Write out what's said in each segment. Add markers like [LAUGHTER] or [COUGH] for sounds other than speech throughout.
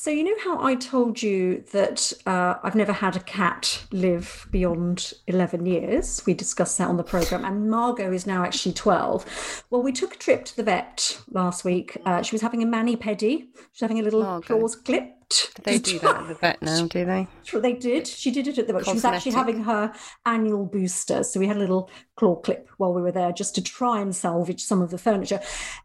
So, you know how I told you that uh, I've never had a cat live beyond 11 years? We discussed that on the programme, and Margot is now actually 12. Well, we took a trip to the vet last week. Uh, she was having a mani pedi, she was having a little Margot. claws clipped. Do they do that at the vet now, do they? They did. She did it at the vet. She was actually having her annual booster. So we had a little claw clip while we were there just to try and salvage some of the furniture.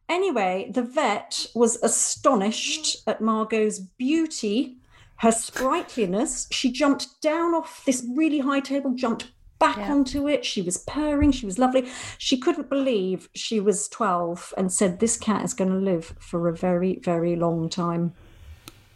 Anyway, the vet was astonished at Margot's beauty, her sprightliness. She jumped down off this really high table, jumped back Yeah. onto it. She was purring. She was lovely. She couldn't believe she was 12 and said, This cat is going to live for a very, very long time.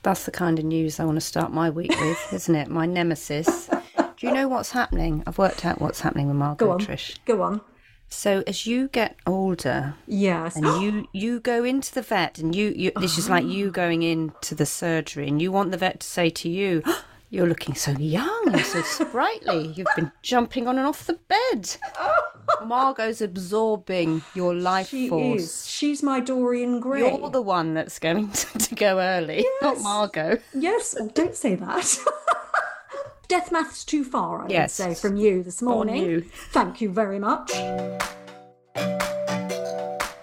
That's the kind of news I want to start my week with, isn't it? My nemesis. Do you know what's happening? I've worked out what's happening with Margot Go on. Trish. Go on. So as you get older Yes. and you you go into the vet and you, you this is like you going into the surgery and you want the vet to say to you you're looking so young so sprightly. You've been jumping on and off the bed. Margot's absorbing your life She force. is. She's my Dorian Gray. You're the one that's going to, to go early, not Margot. Yes, don't say that. [LAUGHS] Death math's too far, I Yes. would say, from you this morning. you. Thank you very much.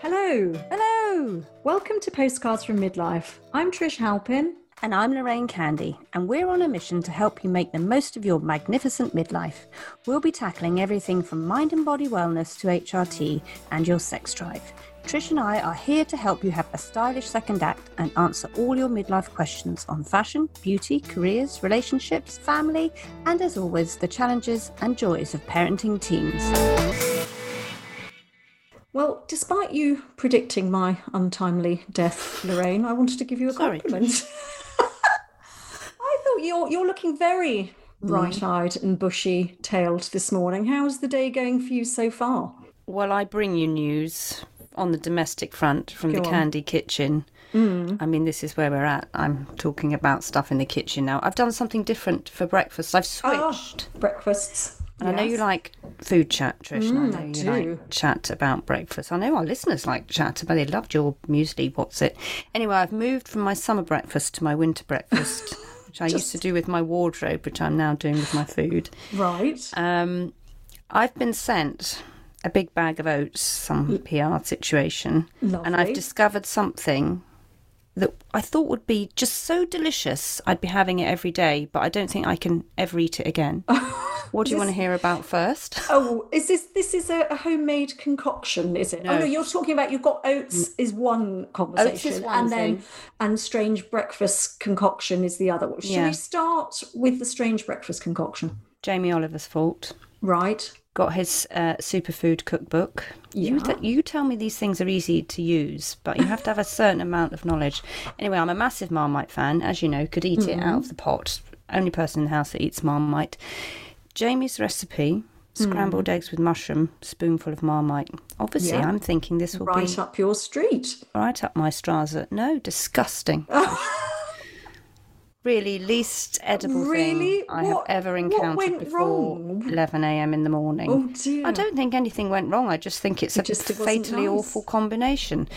Hello. Hello. Welcome to Postcards from Midlife. I'm Trish Halpin. And I'm Lorraine Candy, and we're on a mission to help you make the most of your magnificent midlife. We'll be tackling everything from mind and body wellness to HRT and your sex drive. Trish and I are here to help you have a stylish second act and answer all your midlife questions on fashion, beauty, careers, relationships, family, and as always, the challenges and joys of parenting teens. Well, despite you predicting my untimely death, Lorraine, I wanted to give you a Sorry, compliment. [LAUGHS] I you're you're looking very bright-eyed and bushy-tailed this morning. How's the day going for you so far? Well, I bring you news on the domestic front from Go the on. Candy Kitchen. Mm. I mean, this is where we're at. I'm talking about stuff in the kitchen now. I've done something different for breakfast. I've switched. breakfasts. And I know you like food chat, Trish, Mm, I I know you do. like chat about breakfast. I know our listeners like chat about they loved your muesli. What's it? Anyway, I've moved from my summer breakfast to my winter breakfast, [LAUGHS] which I used to do with my wardrobe, which I'm now doing with my food. right. Um, I've been sent a big bag of oats, some PR situation, and I've discovered something that I thought would be just so delicious. I'd be having it every day, but I don't think I can ever eat it again. [LAUGHS] what do you want to hear about first? Oh, is this this is a, homemade concoction? Is it? Oh No. no, you're talking about you've got oats mm. is one conversation, one and then and strange breakfast concoction is the other. Should Yeah. we start with the strange breakfast concoction? Jamie Oliver's fault. Right. Got his uh, superfood cookbook. You, Yeah. th- you tell me these things are easy to use, but you have to have a certain amount of knowledge. Anyway, I'm a massive Marmite fan, as you know, could eat it out of the pot. Only person in the house that eats Marmite. Jamie's recipe scrambled eggs with mushroom, spoonful of Marmite. Obviously, Yeah. I'm thinking this will Right be up your street. right up my Strasser. No, disgusting. [LAUGHS] really, least edible Really? thing I What- have ever what encountered went before wrong? 11 a.m. in the morning. Oh dear. I don't think anything went wrong. I just think it's a just it wasn't fatally nice. awful combination.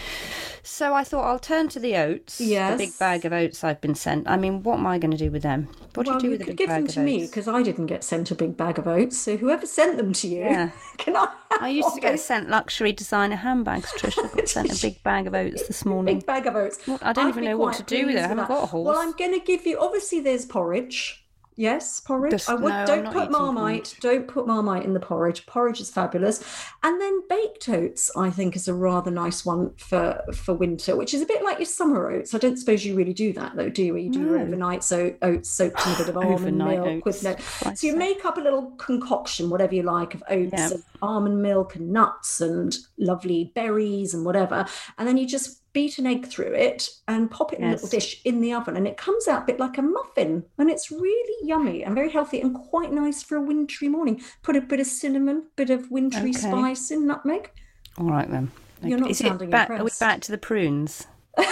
So I thought I'll turn to the oats. Yes. The big bag of oats I've been sent. I mean, what am I going to do with them? What do well, you do you with a could big give bag them to me because I didn't get sent a big bag of oats. So whoever sent them to you, Yeah. [LAUGHS] can I? Have I used to get sent luxury designer handbags, Trish. I got sent a [LAUGHS] big bag of oats this [LAUGHS] morning. big bag of oats. I don't I'd even know what to do with it. I haven't that. got a horse. Well, I'm going to give you. Obviously, there's porridge. Yes, porridge. I would, no, don't put marmite. Don't put marmite in the porridge. Porridge is fabulous, and then baked oats. I think is a rather nice one for for winter, which is a bit like your summer oats. I don't suppose you really do that though, do you? You do No. overnight so oats soaked in a bit of [SIGHS] almond milk with oats. no. So you make up a little concoction, whatever you like, of oats Yeah. and almond milk and nuts and lovely berries and whatever, and then you just beat an egg through it and pop it in a little dish in the oven, and it comes out a bit like a muffin, and it's really yummy and very healthy and quite nice for a wintry morning. Put a bit of cinnamon, bit of wintry Okay. spice in, nutmeg. All right then. You're not Is sounding back, Are we back to the prunes? [LAUGHS] [LAUGHS]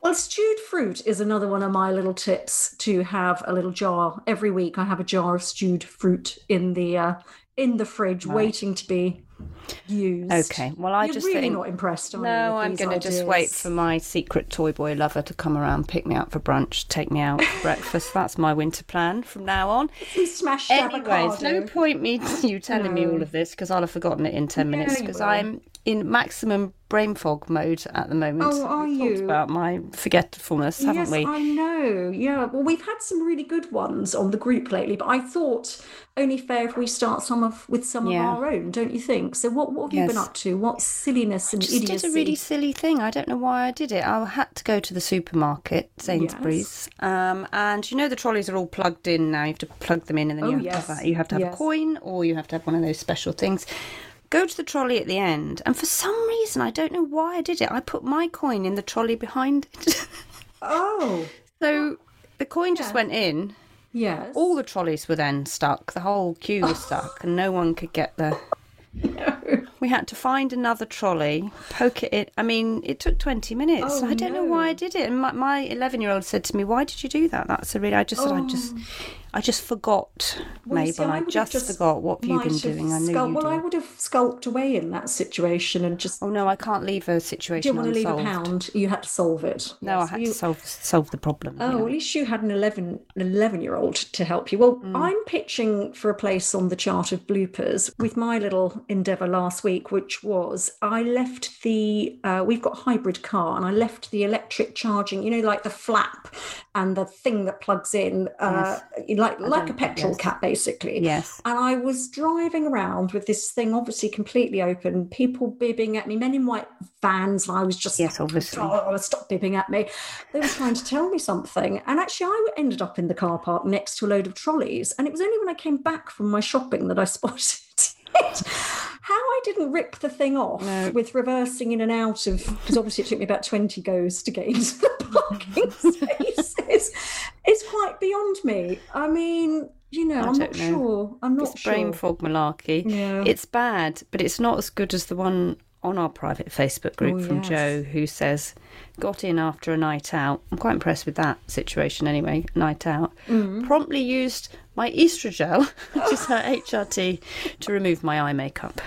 Well, stewed fruit is another one of my little tips to have a little jar every week. I have a jar of stewed fruit in the uh, in the fridge, waiting to be used. Okay. Well, I You're just really think not impressed. You, No, I'm going to just wait for my secret toy boy lover to come around, pick me up for brunch, take me out for breakfast. That's my winter plan from now on. Some smashed Anyways, avocado. no point me you telling me all of this because I'll have forgotten it in ten minutes because. I'm in maximum brain fog mode at the moment. Oh, are We've talked you? about my forgetfulness, haven't yes, we? I know. Yeah. Well, we've had some really good ones on the group lately, but I thought only fair if we start some of with some Yeah. of our own, don't you think? So, what, what have you been up to? What silliness and just idiocy? did a really silly thing. I don't know why I did it. I had to go to the supermarket, Sainsbury's, um, and you know the trolleys are all plugged in now. You have to plug them in, and then Oh, you have yes. to have, a, you have to have Yes. a coin, or you have to have one of those special things. Go to the trolley at the end, and for some reason I don't know why I did it. I put my coin in the trolley behind it, [LAUGHS] Oh, so the coin just Yeah. went in. yes. All the trolleys were then stuck. The whole queue was oh. stuck, and no one could get the. [LAUGHS] We had to find another trolley, poke it in. I mean, it took 20 minutes. Oh, I don't know why I did it. And my, my 11 year old said to me, Why did you do that? That's a really. I just said, I just. Oh. I just forgot. Well, you see, Mabel. I would just, forgot. What you've been doing? I knew sculpt- you Well, I would have skulked away in that situation and just Oh, no, I can't leave a situation You didn't want to leave a pound. You had to solve it. No, I had you- to solve solve the problem. Oh, at least you had an 11, an 11 year old to help you. Well, Mm. I'm pitching for a place on the chart of bloopers with my little endeavour last week, which was I left the, uh, we've got a hybrid car, and I left the electric charging, you know, like the flap and the thing that plugs in, uh, like, like a don't- petrol yes. cap, basically. Yes. And I was driving around with this thing obviously completely open, people bibbing at me, men in white vans, and I was just Yes, obviously. Oh, stop bibbing at me. They were trying to tell me something. And actually, I ended up in the car park next to a load of trolleys. And it was only when I came back from my shopping that I [LAUGHS] spotted. [LAUGHS] How I didn't rip the thing off No. with reversing in and out of, because obviously it took me about 20 goes to get into the [LAUGHS] parking spaces, is quite beyond me. I mean, you know, I I'm not know. sure. I'm not It's sure. brain fog malarkey. Yeah. It's bad, but it's not as good as the one on our private Facebook group Oh, from yes. Joe who says, got in after a night out. I'm quite impressed with that situation anyway, night out. Mm. Promptly used my Oestrogel, [LAUGHS] which is her HRT, to remove my eye makeup.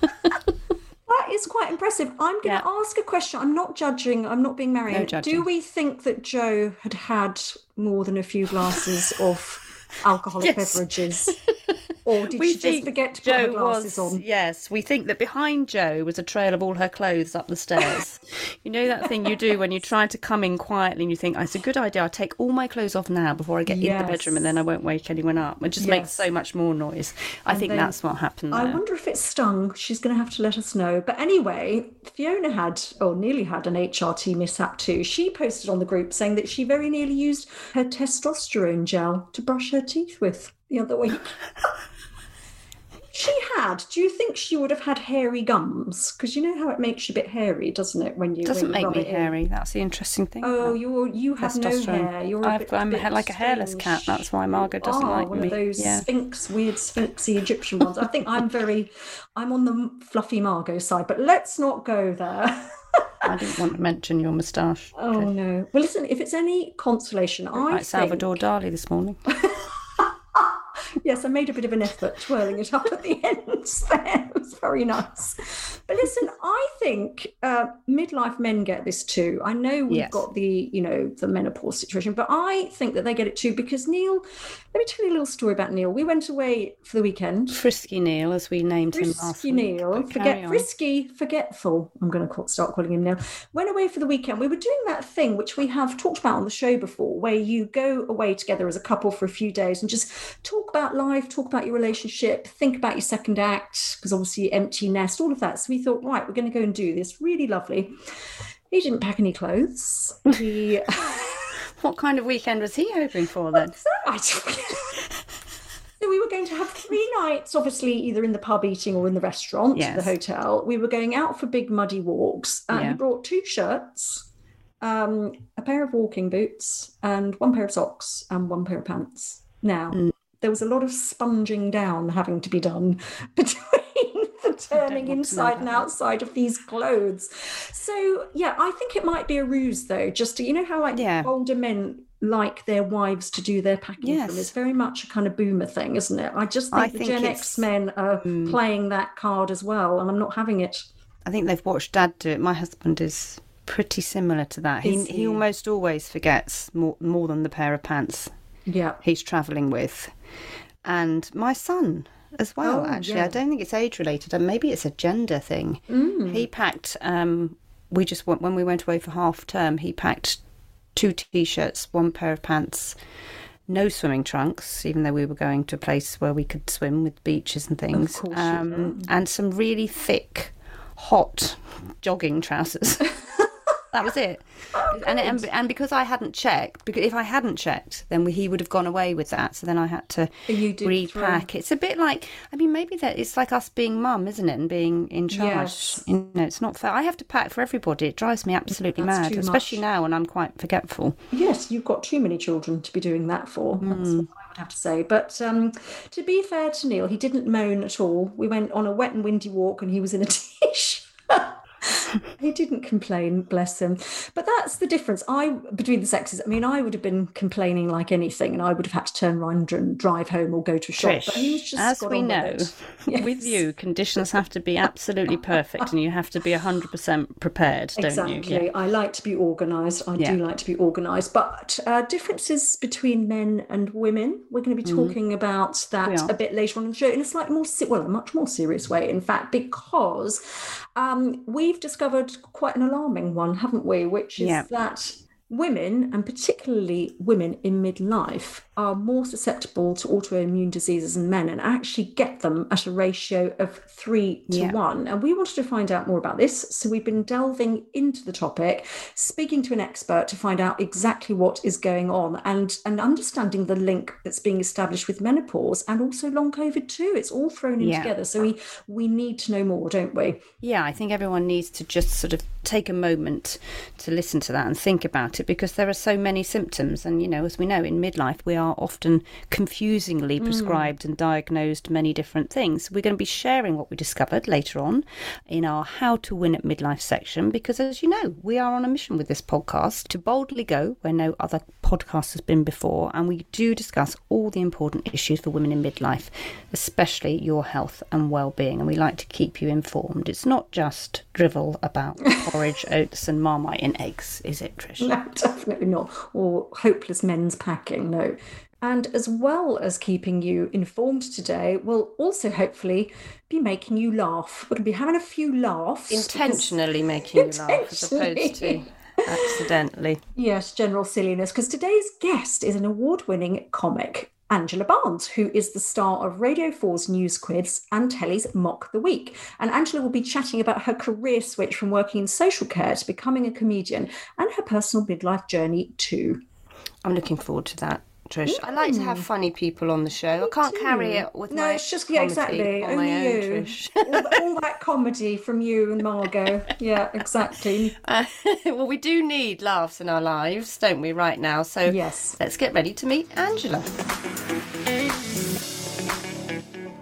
That is quite impressive. I'm going Yeah. to ask a question. I'm not judging. I'm not being married. No Do we think that Joe had had more than a few glasses of alcoholic [LAUGHS] Yes. beverages, [LAUGHS] or did We she just forget to put her Joe glasses was, on? yes, we think that behind Joe was a trail of all her clothes up the stairs. [LAUGHS] you know that thing you do when you try to come in quietly and you think, oh, it's a good idea, I'll take all my clothes off now before I get in the bedroom and then I won't wake anyone up. It just makes so much more noise. I think then- that's what happened I wonder if it stung. She's going to have to let us know. But anyway, Fiona had, or nearly had, an HRT mishap too. She posted on the group saying that she very nearly used her testosterone gel to brush her teeth with the other week. [LAUGHS] she had. Do you think she would have had hairy gums? Because you know how it makes you a bit hairy, doesn't it? When you doesn't when you make me it in? hairy. That's the interesting thing. Oh, you're you have no hair. You're bit, I'm bit like a hairless cat. That's why Margot doesn't like one me. of those yeah. sphinx, weird sphinxy Egyptian [LAUGHS] ones. I think I'm very, I'm on the fluffy Margot side, but let's not go there. [LAUGHS] I didn't want to mention your moustache. oh no. Well, listen, if it's any consolation, I Like think Salvador Dali this morning. [LAUGHS] yes, I made a bit of an effort twirling it up at the [LAUGHS] ends there. It was very nice. But listen, I think uh, midlife men get this too. I know we've Yes. got the, you know, the menopause situation, but I think that they get it too because Neil, let me tell you a little story about Neil. We went away for the weekend. Frisky Neil, as we named him last Frisky week. Neil, But forget frisky, forgetful. I'm going to call, start calling him Neil. Went away for the weekend. We were doing that thing which we have talked about on the show before, where you go away together as a couple for a few days and just talk about life, talk about your relationship, think about your second act, because obviously empty nest, all of that. So we thought, right, we're going to go and do this. Really lovely. He didn't pack any clothes. He. [LAUGHS] What kind of weekend was he hoping for then? [LAUGHS] So we were going to have three nights, obviously, either in the pub eating or in the restaurant, Yes. the hotel. We were going out for big muddy walks, and Yeah. he brought two shirts, um, a pair of walking boots, and one pair of socks, and one pair of pants. Now, Mm. There was a lot of sponging down having to be done [LAUGHS] between the [LAUGHS] turning want to know inside and outside of these clothes. So, yeah, I think it might be a ruse, though, just to, you know, how like Yeah. older men like their wives to do their packing for them. It's very much a kind of boomer thing, isn't it? I just think I the think Gen X men are Mm. playing that card as well, and I'm not having it. I think they've watched Dad do it. My husband is pretty similar to that. He he he? almost always forgets more more than the pair of pants Yeah. he's travelling with, and my son as well. Oh, actually, yeah. I don't think it's age related, and maybe it's a gender thing. Mm. He packed. Um, we just went when we went away for half term. He packed two t-shirts, one pair of pants. No swimming trunks, even though we were going to a place where we could swim with beaches and things. um, and some really thick, hot jogging trousers. [LAUGHS] that was it. and, and and because I hadn't checked, because if I hadn't checked, then we, he would have gone away with that. So then I had to repack. It's a bit like I mean, maybe that it's like us being mum, isn't it, and being in charge. Yes. You know, it's not fair. I have to pack for everybody. It drives me absolutely That's mad, especially much. now when I'm quite forgetful. Yes, you've got too many children to be doing that for. That's what I would have to say. But um, to be fair to Neil, he didn't moan at all. We went on a wet and windy walk, and he was in a [LAUGHS] t-shirt. He didn't complain, bless him. But that's the difference. I between the sexes. I mean, I would have been complaining like anything, and I would have had to turn around and drive home or go to a shop. Trish, just as got we on with know, it. [LAUGHS] with you, conditions have to be absolutely perfect, and you have to be hundred percent prepared, don't Exactly. you? Yeah. I like to be organised. I Yeah. do like to be organised. But uh, differences between men and women, we're going to be talking about Mm-hmm. We that a bit later on in the show in a slightly more, well, a much more serious way, in fact, because um, we've discovered quite an alarming one, haven't we? Which is Yeah. that women, and particularly women in midlife, are more susceptible to autoimmune diseases than men and actually get them at a ratio of three to Yeah. one. And we wanted to find out more about this. So we've been delving into the topic, speaking to an expert to find out exactly what is going on and, and understanding the link that's being established with menopause and also long COVID too. It's all thrown in Yeah. together. So we we need to know more, don't we? Yeah, I think everyone needs to just sort of take a moment to listen to that and think about it because there are so many symptoms. And, you know, as we know, in midlife, we are often confusingly mm. prescribed and diagnosed many different things. We're going to be sharing what we discovered later on in our How to Win at Midlife section because, as you know, we are on a mission with this podcast to boldly go where no other podcast has been before. And we do discuss all the important issues for women in midlife, especially your health and well-being. And we like to keep you informed. It's not just drivel about [LAUGHS] porridge, oats, and marmite in eggs, is it, Trish? No, [LAUGHS] definitely not. Or hopeless men's packing, no. And as well as keeping you informed today, we'll also hopefully be making you laugh. We'll be having a few laughs. Intentionally making you laugh as opposed to accidentally. [LAUGHS] Yes, general silliness, because today's guest is an award winning comic, Angela Barnes, who is the star of Radio 4's News Quiz and Telly's Mock the Week. And Angela will be chatting about her career switch from working in social care to becoming a comedian and her personal midlife journey too. I'm looking forward to that. Trish, I like to have funny people on the show. I can't carry it with No, my it's just yeah, exactly. on Only my own, you. Trish. all, that, all that comedy from you and Margot. Yeah, exactly. [LAUGHS] Uh, [LAUGHS] well, we do need laughs in our lives, don't we, right now? So Yes. let's get ready to meet Angela.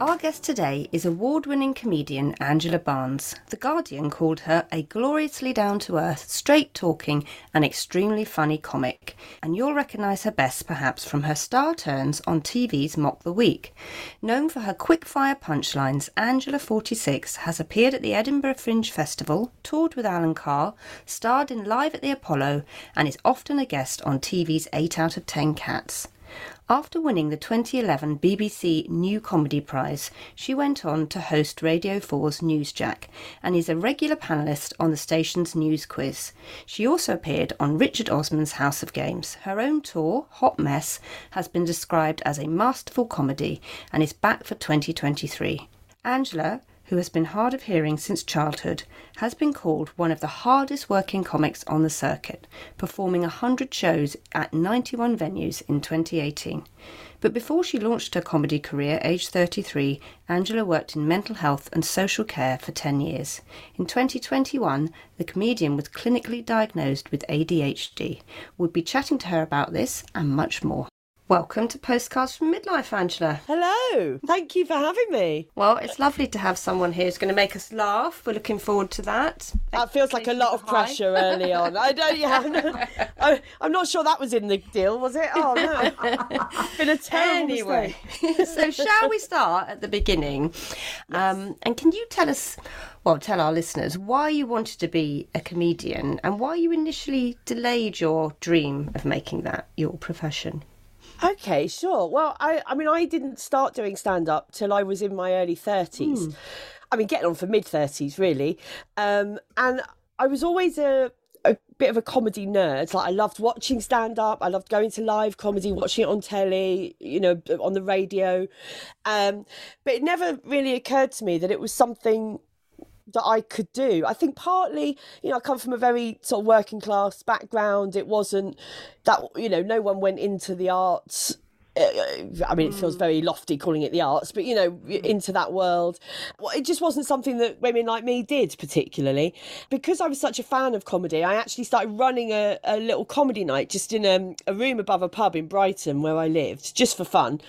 Our guest today is award winning comedian Angela Barnes. The Guardian called her a gloriously down to earth, straight talking, and extremely funny comic. And you'll recognise her best perhaps from her star turns on TV's Mock the Week. Known for her quick fire punchlines, Angela 46 has appeared at the Edinburgh Fringe Festival, toured with Alan Carr, starred in Live at the Apollo, and is often a guest on TV's 8 out of 10 Cats. After winning the 2011 BBC New Comedy Prize, she went on to host Radio 4's Newsjack and is a regular panellist on the station's news quiz. She also appeared on Richard Osman's House of Games. Her own tour, Hot Mess, has been described as a masterful comedy and is back for 2023. Angela who has been hard of hearing since childhood, has been called one of the hardest working comics on the circuit, performing 100 shows at 91 venues in 2018. But before she launched her comedy career, aged 33, Angela worked in mental health and social care for 10 years. In 2021, the comedian was clinically diagnosed with ADHD. We'll be chatting to her about this and much more. Welcome to Postcards from Midlife, Angela. Hello. Thank you for having me. Well, it's lovely to have someone here who's going to make us laugh. We're looking forward to that. That feels like a lot of pressure early [LAUGHS] on. I don't. Yeah, I, am not sure that was in the deal, was it? Oh no, [LAUGHS] been a terrible anyway. so shall we start at the beginning? Um, and can you tell us? Well, tell our listeners why you wanted to be a comedian and why you initially delayed your dream of making that your profession. Okay, sure. Well, I, I mean, I didn't start doing stand up till I was in my early 30s. Mm. I mean, getting on for mid 30s, really. Um, and I was always a, a bit of a comedy nerd. Like, I loved watching stand up, I loved going to live comedy, watching it on telly, you know, on the radio. Um, but it never really occurred to me that it was something that I could do. I think partly, you know, I come from a very sort of working class background. It wasn't that, you know, no one went into the arts I mean, it feels mm. very lofty calling it the arts, but you know, mm. into that world. It just wasn't something that women like me did particularly. Because I was such a fan of comedy, I actually started running a, a little comedy night just in a, um, a, room above a pub in Brighton where I lived, just for fun.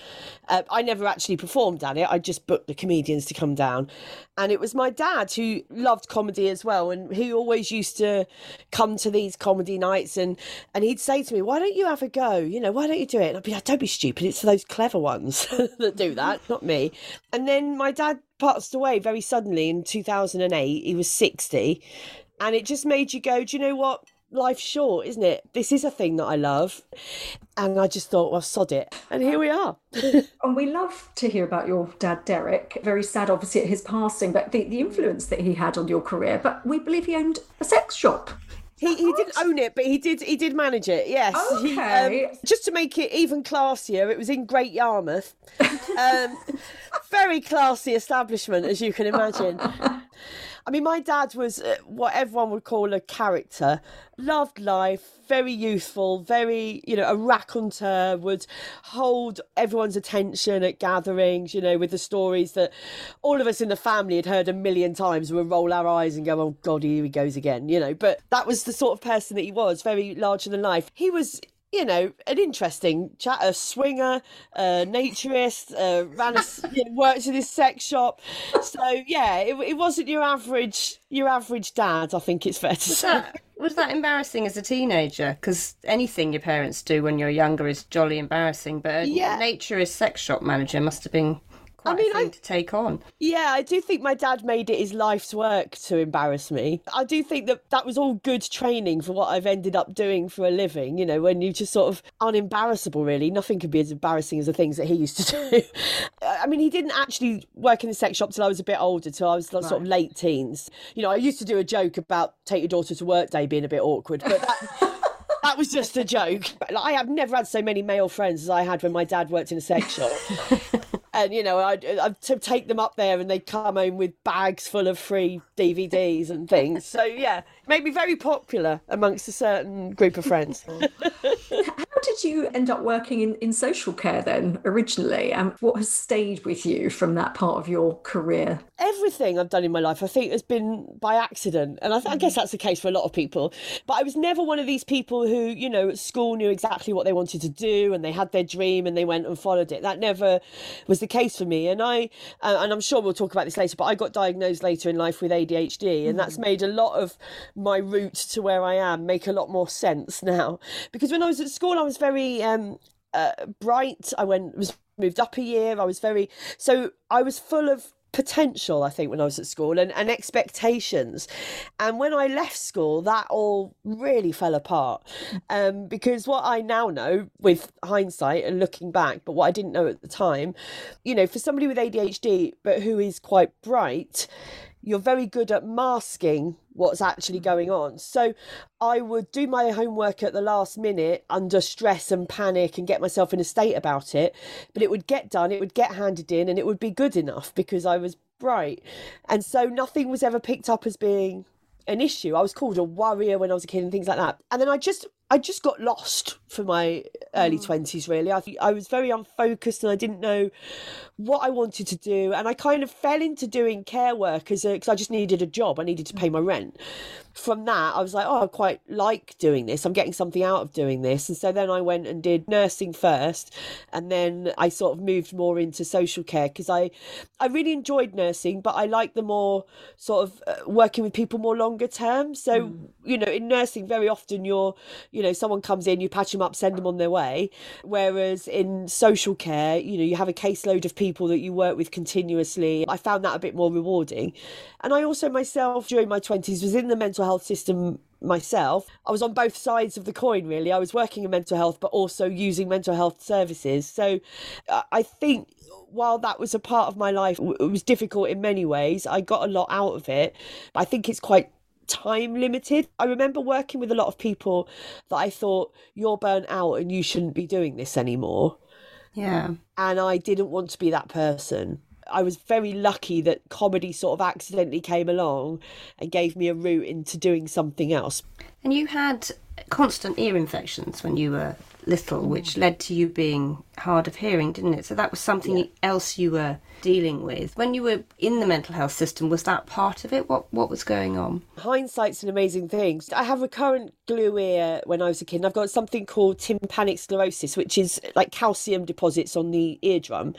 Uh, I never actually performed at it, I just booked the comedians to come down. And it was my dad who loved comedy as well, and he always used to come to these comedy nights and, and he'd say to me, Why don't you have a go? You know, why don't you do it? And I'd be like, Don't be stupid it's those clever ones [LAUGHS] that do that, not me. And then my dad passed away very suddenly in 2008. He was 60. And it just made you go, do you know what? Life's short, isn't it? This is a thing that I love. And I just thought, well, sod it. And here we are. [LAUGHS] and we love to hear about your dad, Derek. Very sad, obviously, at his passing, but the, the influence that he had on your career. But we believe he owned a sex shop. He, he didn't own it, but he did he did manage it. Yes. Okay. He, um, just to make it even classier, it was in Great Yarmouth. Um, [LAUGHS] very classy establishment, as you can imagine. [LAUGHS] I mean, my dad was uh, what everyone would call a character. Loved life, very youthful, very, you know, a raconteur, would hold everyone's attention at gatherings, you know, with the stories that all of us in the family had heard a million times. We would roll our eyes and go, oh, God, here he goes again, you know. But that was the sort of person that he was, very larger than life. He was you know, an interesting chat, a swinger, a naturist, uh, ran a, [LAUGHS] you know, worked in his sex shop. So yeah, it, it wasn't your average your average dad. I think it's fair to was say. That, was that embarrassing as a teenager? Because anything your parents do when you're younger is jolly embarrassing. But a yeah. naturist sex shop manager must have been quite I mean, I, to take on. Yeah, I do think my dad made it his life's work to embarrass me. I do think that that was all good training for what I've ended up doing for a living. You know, when you just sort of unembarrassable, really. Nothing could be as embarrassing as the things that he used to [LAUGHS] do. I mean, he didn't actually work in the sex shop till I was a bit older, till I was like, right. sort of late teens. You know, I used to do a joke about take your daughter to work day being a bit awkward, but that. [LAUGHS] that was just a joke. I have never had so many male friends as I had when my dad worked in a sex shop [LAUGHS] and you know I'd, I'd take them up there and they'd come home with bags full of free dvds and things. So yeah it made me very popular amongst a certain group of friends [LAUGHS] did you end up working in, in social care then originally? And what has stayed with you from that part of your career? Everything i've done in my life i think has been by accident. And I, th- I guess that's the case for a lot of people. But i was never one of these people who you know at school knew exactly what they wanted to do and they had their dream and they went and followed it. That never was the case for me. And I, uh, and I'm sure we'll talk about this later, but I got diagnosed later in life with ADHD, and that's mm. made a lot of my route to where I am make a lot more sense now. Because when I was at school, I was very um, uh, bright. I went was moved up a year. I was very so I was full of potential, I think, when I was at school and, and expectations. And when I left school, that all really fell apart. Um, because what I now know with hindsight and looking back, but what I didn't know at the time, you know, for somebody with ADHD, but who is quite bright, you're very good at masking what's actually mm. going on. So I would do my homework at the last minute under stress and panic and get myself in a state about it. But it would get done, it would get handed in, and it would be good enough because I was bright. And so nothing was ever picked up as being an issue. I was called a worrier when I was a kid and things like that. And then I just I just got lost for my early mm. twenties. Really, I I was very unfocused and I didn't know what I wanted to do, and I kind of fell into doing care work as because I just needed a job. I needed to pay my rent. From that, I was like, oh, I quite like doing this. I'm getting something out of doing this, and so then I went and did nursing first, and then I sort of moved more into social care because I I really enjoyed nursing, but I like the more sort of uh, working with people more longer term. So mm. you know, in nursing, very often you're you know, someone comes in, you patch them up, send them on their way. Whereas in social care, you know, you have a caseload of people that you work with continuously. I found that a bit more rewarding. And I also myself, during my 20s, was in the mental health system myself. I was on both sides of the coin, really. I was working in mental health, but also using mental health services. So uh, I think while that was a part of my life, it was difficult in many ways. I got a lot out of it. But I think it's quite time limited. I remember working with a lot of people that I thought, you're burnt out and you shouldn't be doing this anymore. Yeah. And I didn't want to be that person. I was very lucky that comedy sort of accidentally came along and gave me a route into doing something else. And you had constant ear infections when you were little, which mm. led to you being hard of hearing, didn't it? So that was something yeah. else you were dealing with. When you were in the mental health system, was that part of it? What what was going on? Hindsight's an amazing thing. I have recurrent glue ear when I was a kid. And I've got something called tympanic sclerosis, which is like calcium deposits on the eardrum.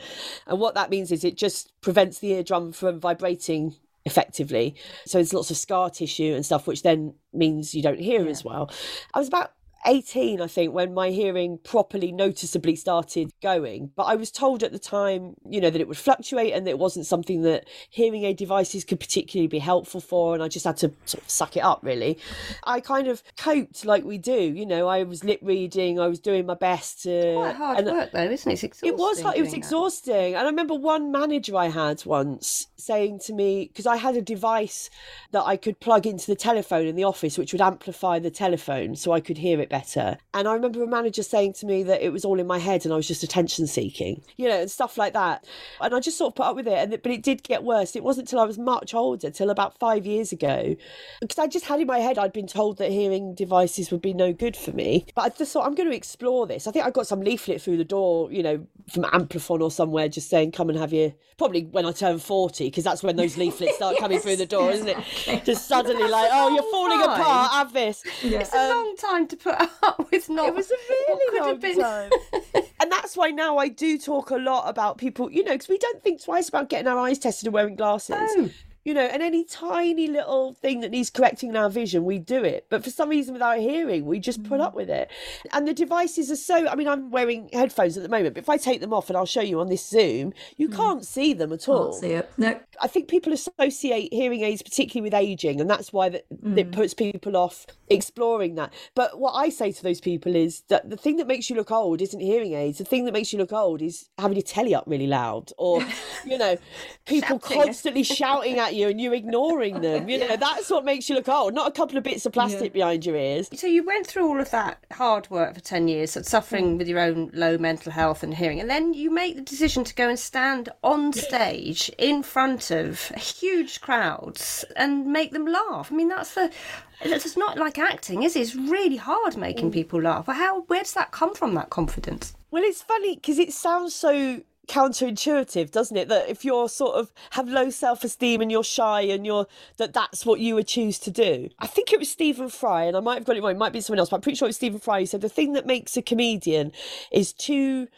And what that means is it just prevents the eardrum from vibrating effectively. So there's lots of scar tissue and stuff, which then means you don't hear yeah. as well. I was about 18, I think, when my hearing properly noticeably started going. But I was told at the time, you know, that it would fluctuate and that it wasn't something that hearing aid devices could particularly be helpful for. And I just had to sort of suck it up, really. I kind of coped like we do. You know, I was lip reading, I was doing my best. To, quite hard and work, though, isn't it? It's exhausting. It was, it was exhausting. That. And I remember one manager I had once saying to me, because I had a device that I could plug into the telephone in the office, which would amplify the telephone so I could hear it better. And I remember a manager saying to me that it was all in my head and I was just attention seeking, you know, and stuff like that. And I just sort of put up with it. And but it did get worse. It wasn't until I was much older, till about five years ago, because I just had in my head I'd been told that hearing devices would be no good for me. But I just thought I'm going to explore this. I think I got some leaflet through the door, you know, from Amplifon or somewhere, just saying, "Come and have your." Probably when I turn forty, because that's when those leaflets start [LAUGHS] coming through the door, isn't it? Just suddenly like, "Oh, you're falling time. apart. Have this." It's um, a long time to put up [LAUGHS] with not. It was a [LAUGHS] really long time. [LAUGHS] and that's why now I do talk a lot about people, you know, because we don't think twice about getting our eyes tested and wearing glasses. No you know, and any tiny little thing that needs correcting in our vision, we do it. But for some reason, with our hearing, we just put up mm. with it. And the devices are so, I mean, I'm wearing headphones at the moment, but if I take them off and I'll show you on this Zoom, you mm. can't see them at all. Can't see it. No. I think people associate hearing aids particularly with aging, and that's why that, mm. it puts people off exploring that. But what I say to those people is that the thing that makes you look old isn't hearing aids. The thing that makes you look old is having your telly up really loud, or, [LAUGHS] you know, people constantly shouting at you and you ignoring them. You know, that's what makes you look old, not a couple of bits of plastic yeah. behind your ears. So you went through all of that hard work for 10 years, suffering mm. with your own low mental health and hearing, and then you make the decision to go and stand on stage in front of huge crowds and make them laugh. I mean, that's the. It's not like acting, is it? It's really hard making mm. people laugh. How? Where does that come from? That confidence? Well, it's funny because it sounds so counterintuitive doesn't it that if you're sort of have low self-esteem and you're shy and you're that that's what you would choose to do i think it was stephen fry and i might have got it wrong it might be someone else but i'm pretty sure it was stephen fry who said the thing that makes a comedian is two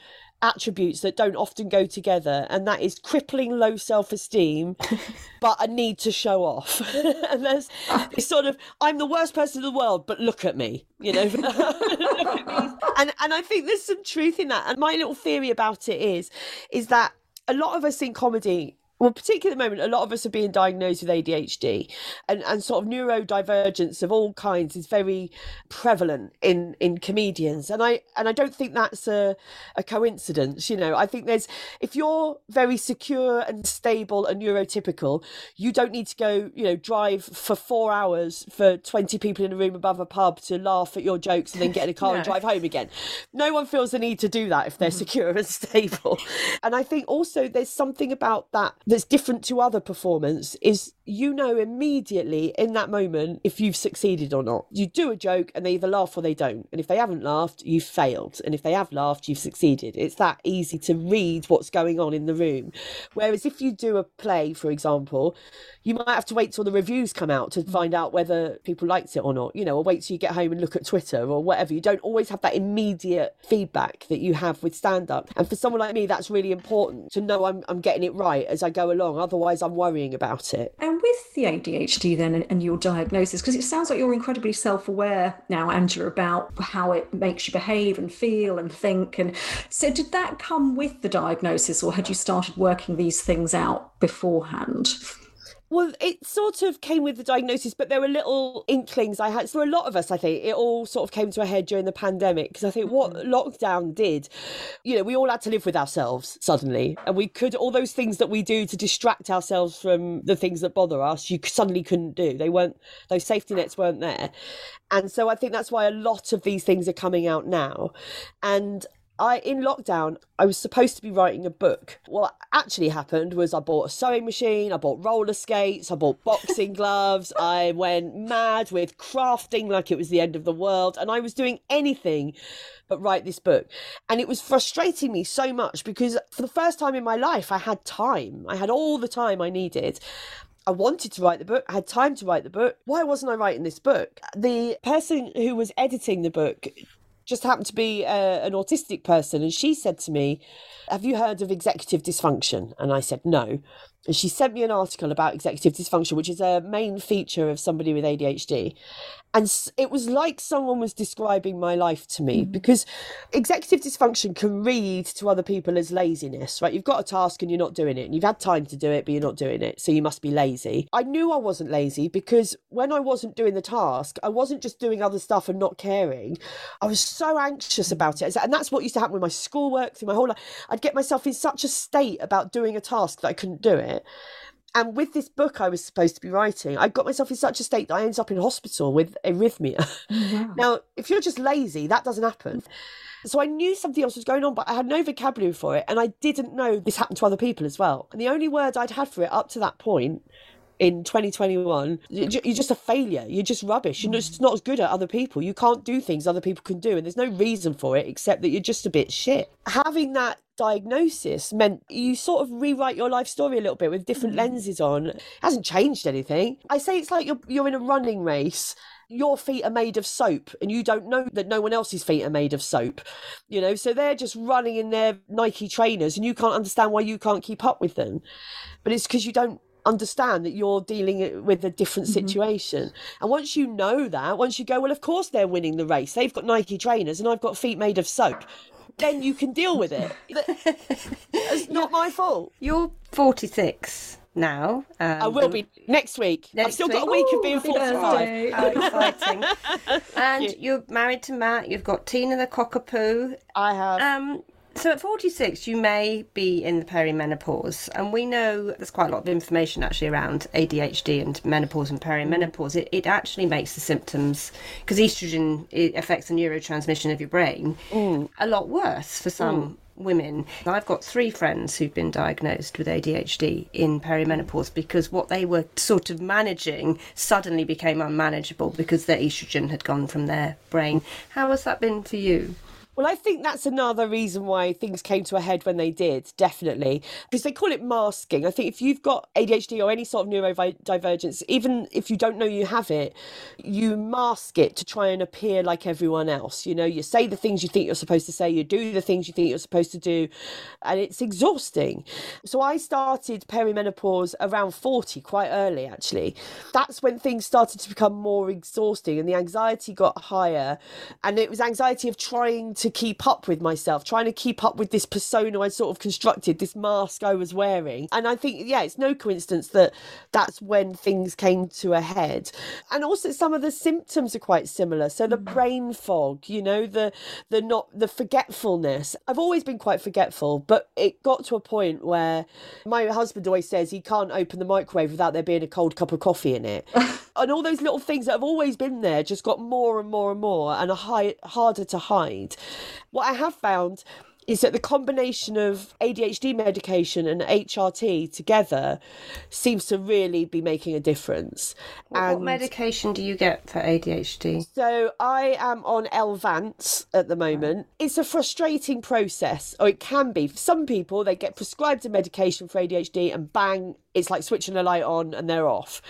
attributes that don't often go together, and that is crippling low self esteem, [LAUGHS] but a need to show off. [LAUGHS] and there's ah. this sort of, I'm the worst person in the world, but look at me, you know. [LAUGHS] and and I think there's some truth in that. And my little theory about it is, is that a lot of us in comedy well, particularly at the moment, a lot of us are being diagnosed with ADHD, and, and sort of neurodivergence of all kinds is very prevalent in in comedians, and I and I don't think that's a a coincidence. You know, I think there's if you're very secure and stable and neurotypical, you don't need to go, you know, drive for four hours for twenty people in a room above a pub to laugh at your jokes and then get in a [LAUGHS] car no. and drive home again. No one feels the need to do that if they're mm. secure and [LAUGHS] stable, and I think also there's something about that that's different to other performance is you know immediately in that moment if you've succeeded or not. You do a joke and they either laugh or they don't. And if they haven't laughed, you've failed. And if they have laughed, you've succeeded. It's that easy to read what's going on in the room. Whereas if you do a play, for example, you might have to wait till the reviews come out to find out whether people liked it or not, you know, or wait till you get home and look at Twitter or whatever. You don't always have that immediate feedback that you have with stand up. And for someone like me, that's really important to know I'm, I'm getting it right as I go along. Otherwise, I'm worrying about it. And with the ADHD then and, your diagnosis, because it sounds like you're incredibly self aware now, Angela, about how it makes you behave and feel and think. And so, did that come with the diagnosis or had you started working these things out beforehand? Well, it sort of came with the diagnosis, but there were little inklings I had. For a lot of us, I think it all sort of came to a head during the pandemic because I think what mm-hmm. lockdown did, you know, we all had to live with ourselves suddenly, and we could all those things that we do to distract ourselves from the things that bother us. You suddenly couldn't do. They weren't those safety nets weren't there, and so I think that's why a lot of these things are coming out now, and I in lockdown I was supposed to be writing a book. What actually happened was I bought a sewing machine, I bought roller skates, I bought boxing [LAUGHS] gloves, I went mad with crafting like it was the end of the world, and I was doing anything but write this book. And it was frustrating me so much because for the first time in my life I had time. I had all the time I needed. I wanted to write the book. I had time to write the book. Why wasn't I writing this book? The person who was editing the book just happened to be uh, an autistic person, and she said to me, Have you heard of executive dysfunction? And I said, No. And she sent me an article about executive dysfunction, which is a main feature of somebody with ADHD. And it was like someone was describing my life to me mm. because executive dysfunction can read to other people as laziness, right? You've got a task and you're not doing it, and you've had time to do it, but you're not doing it. So you must be lazy. I knew I wasn't lazy because when I wasn't doing the task, I wasn't just doing other stuff and not caring. I was so anxious mm. about it. And that's what used to happen with my schoolwork through my whole life. I'd get myself in such a state about doing a task that I couldn't do it. And with this book I was supposed to be writing, I got myself in such a state that I ended up in hospital with arrhythmia. Oh, [LAUGHS] now, if you're just lazy, that doesn't happen. So I knew something else was going on, but I had no vocabulary for it. And I didn't know this happened to other people as well. And the only word I'd had for it up to that point in 2021 you're just a failure you're just rubbish you're just not as good at other people you can't do things other people can do and there's no reason for it except that you're just a bit shit having that diagnosis meant you sort of rewrite your life story a little bit with different mm. lenses on. It hasn't changed anything. I say it's like you're you're in a running race. Your feet are made of soap, and you don't know that no one else's feet are made of soap. You know, so they're just running in their Nike trainers, and you can't understand why you can't keep up with them. But it's because you don't understand that you're dealing with a different mm-hmm. situation. And once you know that, once you go, well, of course they're winning the race. They've got Nike trainers and I've got feet made of soap then you can deal with it. [LAUGHS] It's not my fault. You're 46 now. Um, I will be next week. Next I've still week. got a week Ooh, of being 45. How [LAUGHS] exciting. and you. you're married to Matt. You've got Tina the cockapoo. I have. Um, so at 46, you may be in the perimenopause, and we know there's quite a lot of information actually around ADHD and menopause and perimenopause. It, it actually makes the symptoms, because estrogen affects the neurotransmission of your brain, mm. a lot worse for some. Mm women. I've got three friends who've been diagnosed with ADHD in perimenopause because what they were sort of managing suddenly became unmanageable because their estrogen had gone from their brain. How has that been for you? Well, I think that's another reason why things came to a head when they did, definitely. Because they call it masking. I think if you've got ADHD or any sort of neurodivergence, even if you don't know you have it, you mask it to try and appear like everyone else. You know, you say the things you think you're supposed to say, you do the things you think you're supposed to do, and it's exhausting. So I started perimenopause around 40, quite early actually. That's when things started to become more exhausting and the anxiety got higher. And it was anxiety of trying to to keep up with myself, trying to keep up with this persona I sort of constructed, this mask I was wearing. And I think, yeah, it's no coincidence that that's when things came to a head. And also some of the symptoms are quite similar. So the mm. brain fog, you know, the the not the forgetfulness. I've always been quite forgetful, but it got to a point where my husband always says he can't open the microwave without there being a cold cup of coffee in it. [LAUGHS] and all those little things that have always been there just got more and more and more and are high, harder to hide. What I have found is that the combination of ADHD medication and HRT together seems to really be making a difference. What, and what medication do you get for ADHD? so I am on Elvanse at the moment. It's a frustrating process, or it can be. For some people, they get prescribed a medication for ADHD and bang, it's like switching a light on and they're off.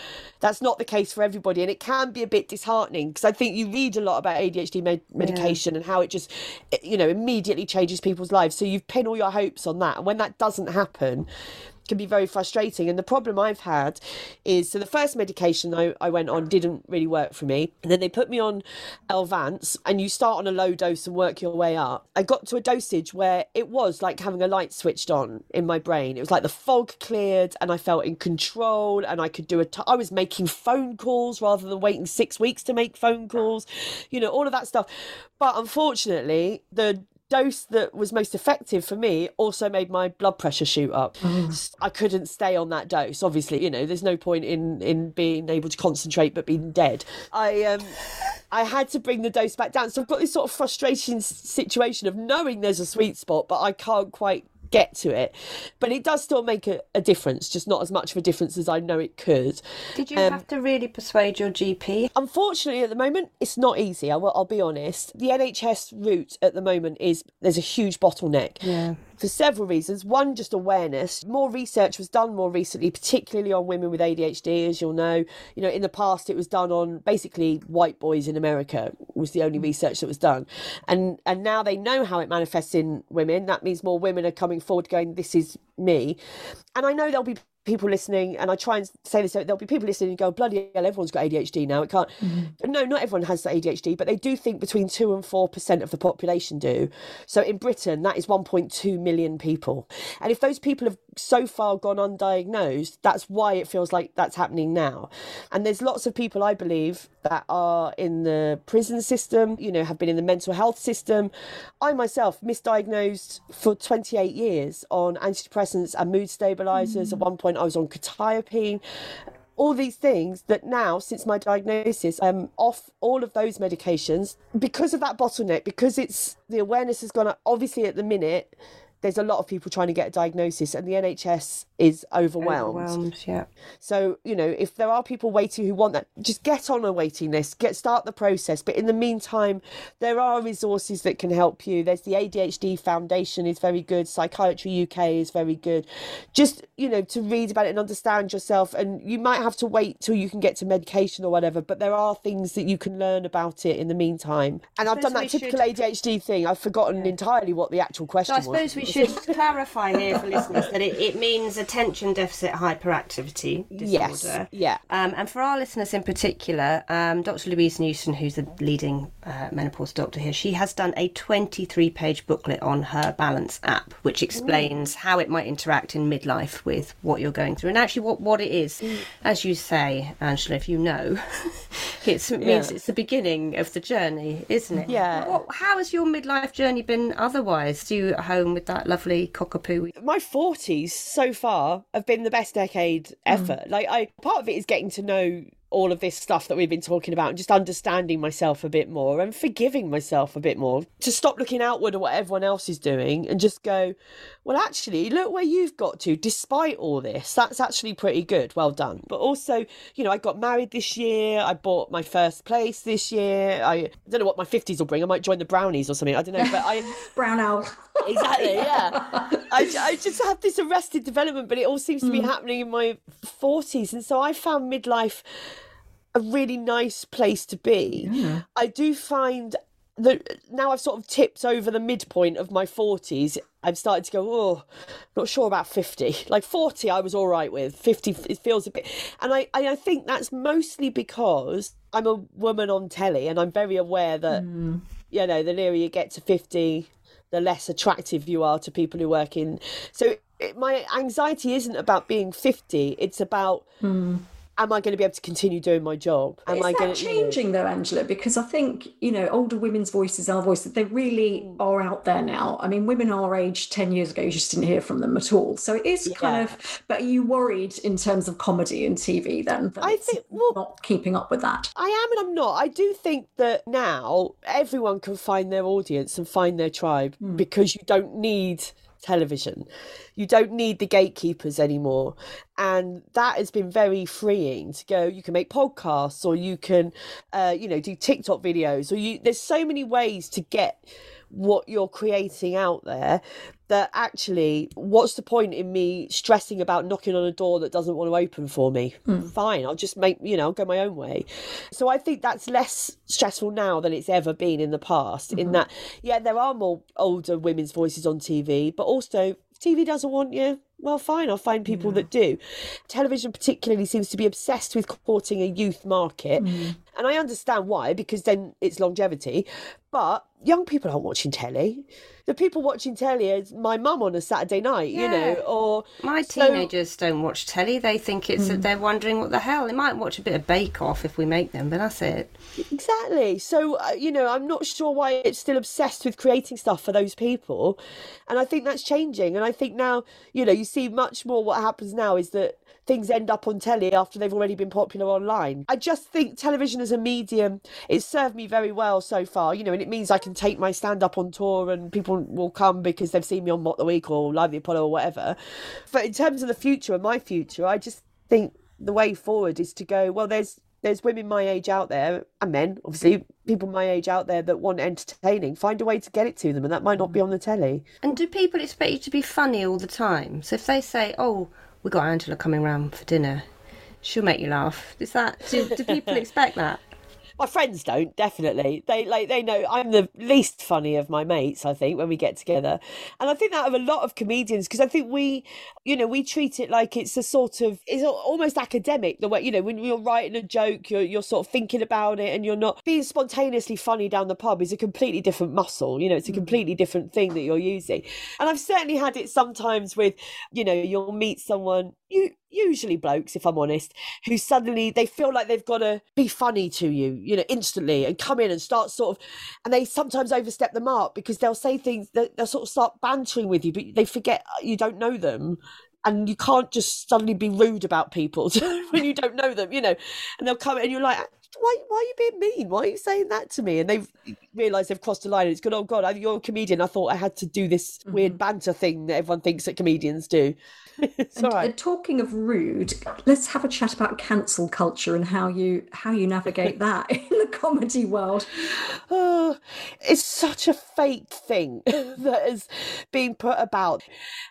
That's not the case for everybody, and it can be a bit disheartening because I think you read a lot about ADHD med- medication and how it just, you know, immediately changes people's lives. So you've pinned all your hopes on that, and when that doesn't happen, can be very frustrating. And the problem I've had is so the first medication I, I went on didn't really work for me. And then they put me on Elvanse, and you start on a low dose and work your way up. I got to a dosage where it was like having a light switched on in my brain. It was like the fog cleared, and I felt in control, and I could do a. T- I was making phone calls rather than waiting six weeks to make phone calls, you know, all of that stuff. But unfortunately, the dose that was most effective for me also made my blood pressure shoot up. I couldn't stay on that dose. Obviously, you know, there's no point in in being able to concentrate but being dead. I um I had to bring the dose back down. So I've got this sort of frustration situation of knowing there's a sweet spot, but I can't quite get to it. But it does still make a, a difference, just not as much of a difference as I know it could. Did you um, have to really persuade your GP? Unfortunately, at the moment, it's not easy. I will, I'll be honest. The NHS route at the moment is there's a huge bottleneck. Yeah. For several reasons. One, just awareness. More research was done more recently, particularly on women with ADHD, as you'll know. You know, in the past, it was done on basically white boys in America. Was the only research that was done, and and now they know how it manifests in women. That means more women are coming forward, going, "This is me," and I know there'll be people listening, and I try and say this, there'll be people listening and go, bloody hell, everyone's got ADHD now. It can't. Mm-hmm. No, not everyone has ADHD, but they do think between 2 and 4% of the population do. So in Britain, that is 1.2 million people. And if those people have so far gone undiagnosed, that's why it feels like that's happening now. And there's lots of people, I believe, that are in the prison system, you know, have been in the mental health system. I myself misdiagnosed for 28 years on antidepressants and mood stabilizers. At mm. one point, I was on quetiapine all these things that now since my diagnosis i'm off all of those medications because of that bottleneck because it's the awareness has gone up obviously at the minute there's a lot of people trying to get a diagnosis and the nhs is overwhelmed. Overwhelmed, yeah. So, you know, if there are people waiting who want that, just get on a waiting list, get start the process. But in the meantime, there are resources that can help you. There's the ADHD Foundation is very good, Psychiatry UK is very good. Just, you know, to read about it and understand yourself. And you might have to wait till you can get to medication or whatever, but there are things that you can learn about it in the meantime. And I've done that typical ADHD thing. I've forgotten entirely what the actual question So was. Should clarify here for listeners that it, it means attention deficit hyperactivity disorder. Yes. Yeah. Um, and for our listeners in particular, um, Dr. Louise Newson, who's the leading uh, menopause doctor here, she has done a 23 page booklet on her Balance app, which explains how it might interact in midlife with what you're going through and actually what, what it is. As you say, Angela, if you know, [LAUGHS] it's, it means it's the beginning of the journey, isn't it? Yeah. What, how has your midlife journey been otherwise? Do you at home with that lovely cockapoo? my 40s so far have been the best decade mm. ever like i part of it is getting to know all of this stuff that we've been talking about and just understanding myself a bit more and forgiving myself a bit more to stop looking outward at what everyone else is doing and just go well actually look where you've got to despite all this that's actually pretty good. Well done. But also you know i got married this year. I bought my first place this year. I, don't know what my 50s will bring. I might join the brownies or something. I don't know but i [LAUGHS] Brown owl. [LAUGHS] exactly yeah. I, I just have this arrested development but it all seems to be hmm. happening in my 40s and so i found midlife a really nice place to be. I do find that now i've sort of tipped over the midpoint of my 40s i've started to go oh not sure about 50 like 40 i was all right with 50 it feels a bit and i i think that's mostly because i'm a woman on telly and i'm very aware that mm. you know the nearer you get to 50 the less attractive you are to people who work in. So it, my anxiety isn't about being 50, it's about mm. Am I going to be able to continue doing my job? Am Is I that going changing though, Angela? Because I think you know older women's voices are voices. They really Mm. are out there now. I mean, women our age ten years ago, you just didn't hear from them at all. So it is kind of. But are you worried in terms of comedy and TV then? That I think- well- not keeping up with that. I am and I'm not. I do think that now everyone can find their audience and find their tribe because you don't need television. You don't need the gatekeepers anymore. And that has been very freeing to go, you can make podcasts or you can, uh, you know, do TikTok videos or you, there's so many ways to get what you're creating out there that actually what's the point in me stressing about knocking on a door that doesn't want to open for me? Hmm. Fine i'll just make you know I'll go my own way. So i think that's less stressful now than it's ever been in the past in mm-hmm. that yeah there are more older women's voices on tv but also tv doesn't want you well fine i'll find people that do television particularly seems to be obsessed with courting a youth market and i understand why because then it's longevity but young people aren't watching telly the people watching telly is my mum on a saturday night you know or My So- teenagers don't watch telly. They think it's they're wondering what the hell. They might watch a bit of Bake Off if we make them, but that's it. Exactly. So, uh, you know, I'm not sure why it's still obsessed with creating stuff for those people. And I think that's changing. And I think now, you know, you see much more what happens now is that things end up on telly after they've already been popular online. I just think television as a medium, it's served me very well so far, you know, and it means I can take my stand up on tour and people will come because they've seen me on Mock the Week or Live the Apollo or whatever. But in terms of the future and my future, I just think the way forward is to go, well, there's there's women my age out there and men obviously people my age out there that want entertaining find a way to get it to them and that might not be on the telly And do people expect you to be funny all the time? So if they say, "Oh, we got Angela coming round for dinner," she'll make you laugh. Is that do, do people expect that? My friends don't definitely. They like they know i'm the least funny of my mates i think when we get together. And i think that of a lot of comedians because i think we you know we treat it like it's a sort of it's almost academic the way you know when you're writing a joke you're, you're sort of thinking about it and you're not being spontaneously funny down the pub is a completely different muscle you know it's a mm. completely different thing that you're using. And i've certainly had it sometimes with you know you'll meet someone you usually blokes if i'm honest who suddenly they feel like they've got to be funny to you you know instantly and come in and start sort of and they sometimes overstep the mark because they'll say things that they'll sort of start bantering with you but they forget uh, you don't know them and you can't just suddenly be rude about people [LAUGHS] when you don't know them you know and they'll come and you're like why, why are you being mean? Why are you saying that to me? And they've realised they've crossed the line. And it's good. Oh God, I- you're a comedian. I thought I had to do this weird mm-hmm. banter thing that everyone thinks that comedians do. [LAUGHS] And, right. uh, talking of rude, let's have a chat about cancel culture and how you how you navigate [LAUGHS] that in the comedy world. Oh, it's such a fake thing [LAUGHS] that is being put about.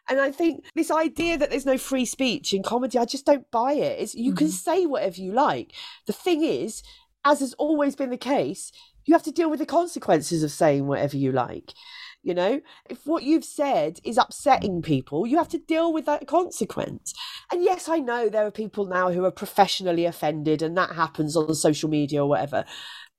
And I think this idea that there's no free speech in comedy, I just don't buy it. It's, you can say whatever you like. The thing is, as has always been the case, you have to deal with the consequences of saying whatever you like. You know, if what you've said is upsetting people, you have to deal with that consequence. And yes, I know there are people now who are professionally offended, and that happens on social media or whatever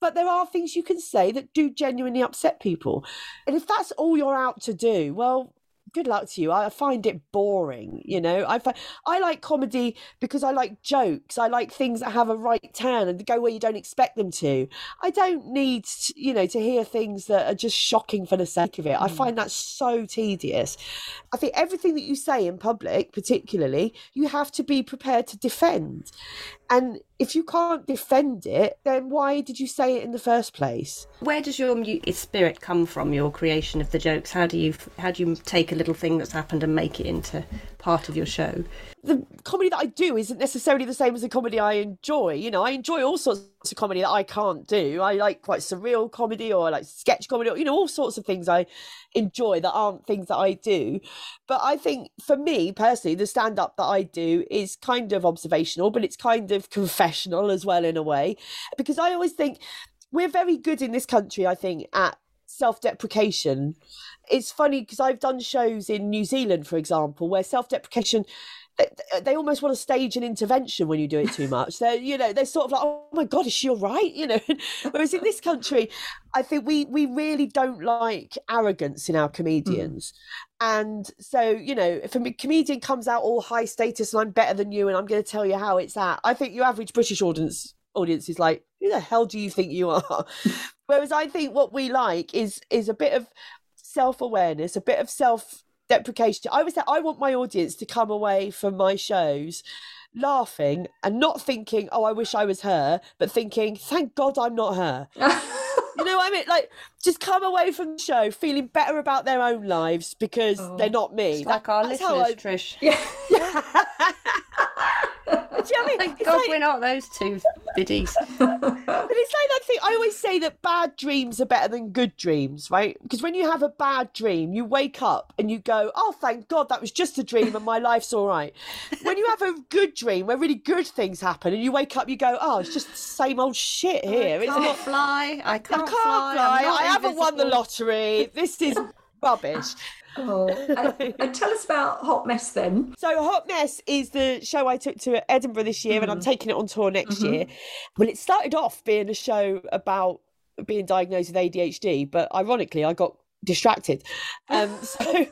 but there are things you can say that do genuinely upset people. And if that's all you're out to do, well, good luck to you. I find it boring, you know. I find, I like comedy because I like jokes. I like things that have a right turn and go where you don't expect them to. I don't need, you know, to hear things that are just shocking for the sake of it. I mm. find that so tedious. I think everything that you say in public, particularly, you have to be prepared to defend. And if you can't defend it, then why did you say it in the first place? Where does your spirit come from? Your creation of the jokes. How do you how do you take a little thing that's happened and make it into part of your show? the comedy that I do isn't necessarily the same as the comedy I enjoy. You know, I enjoy all sorts of comedy that I can't do. I like quite surreal comedy or I like sketch comedy, or, you know, all sorts of things I enjoy that aren't things that I do. But I think for me personally, the stand up that I do is kind of observational, but it's kind of confessional as well in a way. Because I always think we're very good in this country, I think, at self deprecation. It's funny because I've done shows in New Zealand, for example, where self deprecation they, they almost want to stage an intervention when you do it too [LAUGHS] much. They're, you know, they're sort of like, oh my God, is she all right? You know, [LAUGHS] whereas in this country, I think we, we really don't like arrogance in our comedians. Mm. And so, you know, if a comedian comes out all high status and I'm better than you and I'm going to tell you how it's at, I think your average British audience audience is like, who the hell do you think you are? [LAUGHS] Whereas I think what we like is is a bit of self awareness, a bit of self deprecation. I was I want my audience to come away from my shows laughing and not thinking, oh, I wish I was her, but thinking, thank God I'm not her. [LAUGHS] you know what I mean? Like, just come away from the show feeling better about their own lives because oh, they're not me. It's like our listeners, I... Trish. [LAUGHS] Yeah. [LAUGHS] you know I mean? Thank God like... we're not those two biddies. [LAUGHS] but it's like that thing. I always say that bad dreams are better than good dreams, right? Because when you have a bad dream, you wake up and you go, "Oh, thank God, that was just a dream, and my life's all right." When you have a good dream where really good things happen, and you wake up, you go, "Oh, it's just the same old shit oh, here." I can't fly. I can't, I can't fly. fly. I haven't won the lottery. This is rubbish. Oh, and, and, tell us about Hot Mess then. So, Hot Mess is the show I took to Edinburgh this year, mm-hmm. and I'm mm-hmm. taking it on tour next mm-hmm. year. Well, it started off being a show about being diagnosed with ADHD, but ironically, I got distracted. Um, [LAUGHS] so,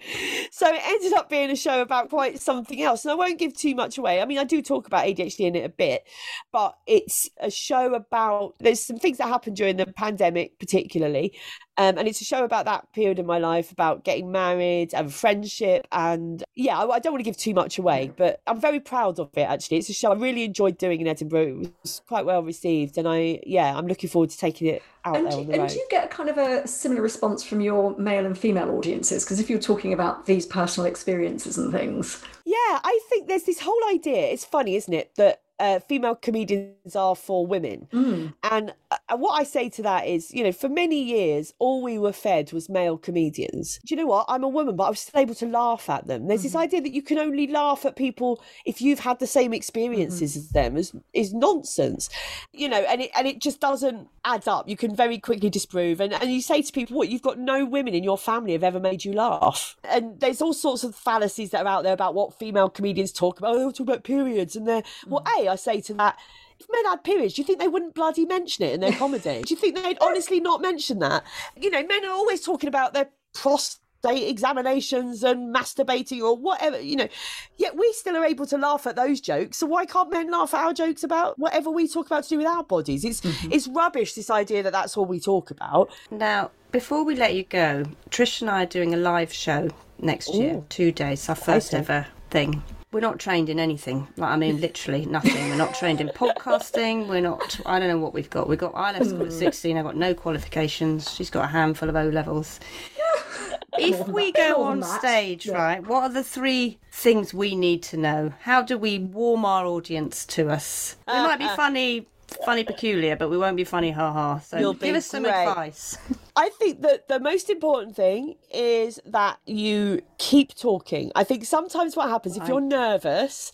so it ended up being a show about quite something else. And I won't give too much away. I mean, I do talk about ADHD in it a bit, but it's a show about there's some things that happened during the pandemic, particularly, um, and it's a show about that period in my life, about getting married and friendship. And yeah, I, I, don't want to give too much away, but I'm very proud of it, actually. It's a show I really enjoyed doing in Edinburgh. It was quite well received. And I, yeah, I'm looking forward to taking it out and there the road. And do you get kind of a similar response from your male and female audiences? Because if you're talking about these personal experiences and things. Yeah, I think there's this whole idea. It's funny, isn't it? That uh, female comedians are for women. Mm. And uh, what I say to that is, you know, for many years, all we were fed was male comedians. Do you know what? I'm a woman, but I was still able to laugh at them. There's mm-hmm. this idea that you can only laugh at people if you've had the same experiences mm-hmm. as them is, is nonsense. You know, and it, and it just doesn't add up. You can very quickly disprove. And, and you say to people, what, you've got no women in your family have ever made you laugh. And there's all sorts of fallacies that are out there about what female comedians talk about. Oh, they talk about periods. And they're, mm-hmm. well, A, I say to that, if men had periods, do you think they wouldn't bloody mention it in their comedy? do you think they'd [LAUGHS] honestly not mention that? You know, men are always talking about their prostate examinations and masturbating or whatever, you know. Yet we still are able to laugh at those jokes. So why can't men laugh at our jokes about whatever we talk about to do with our bodies? It's mm-hmm. it's rubbish this idea that that's all we talk about. Now, before we let you go, Trish and I are doing a live show next Ooh. year, two days, our first ever thing we're not trained in anything. Like I mean, literally nothing. We're not trained in podcasting. We're not. I don't know what we've got. We've got. I left school at sixteen. I've got no qualifications. She's got a handful of O levels. [LAUGHS] if we go on stage, yeah. right, what are the three things we need to know? How do we warm our audience to us? We might be [LAUGHS] funny, funny peculiar, but we won't be funny ha ha. So You'll give us some great. advice. [LAUGHS] I think that the most important thing is that you keep talking. I think sometimes what happens if you're nervous,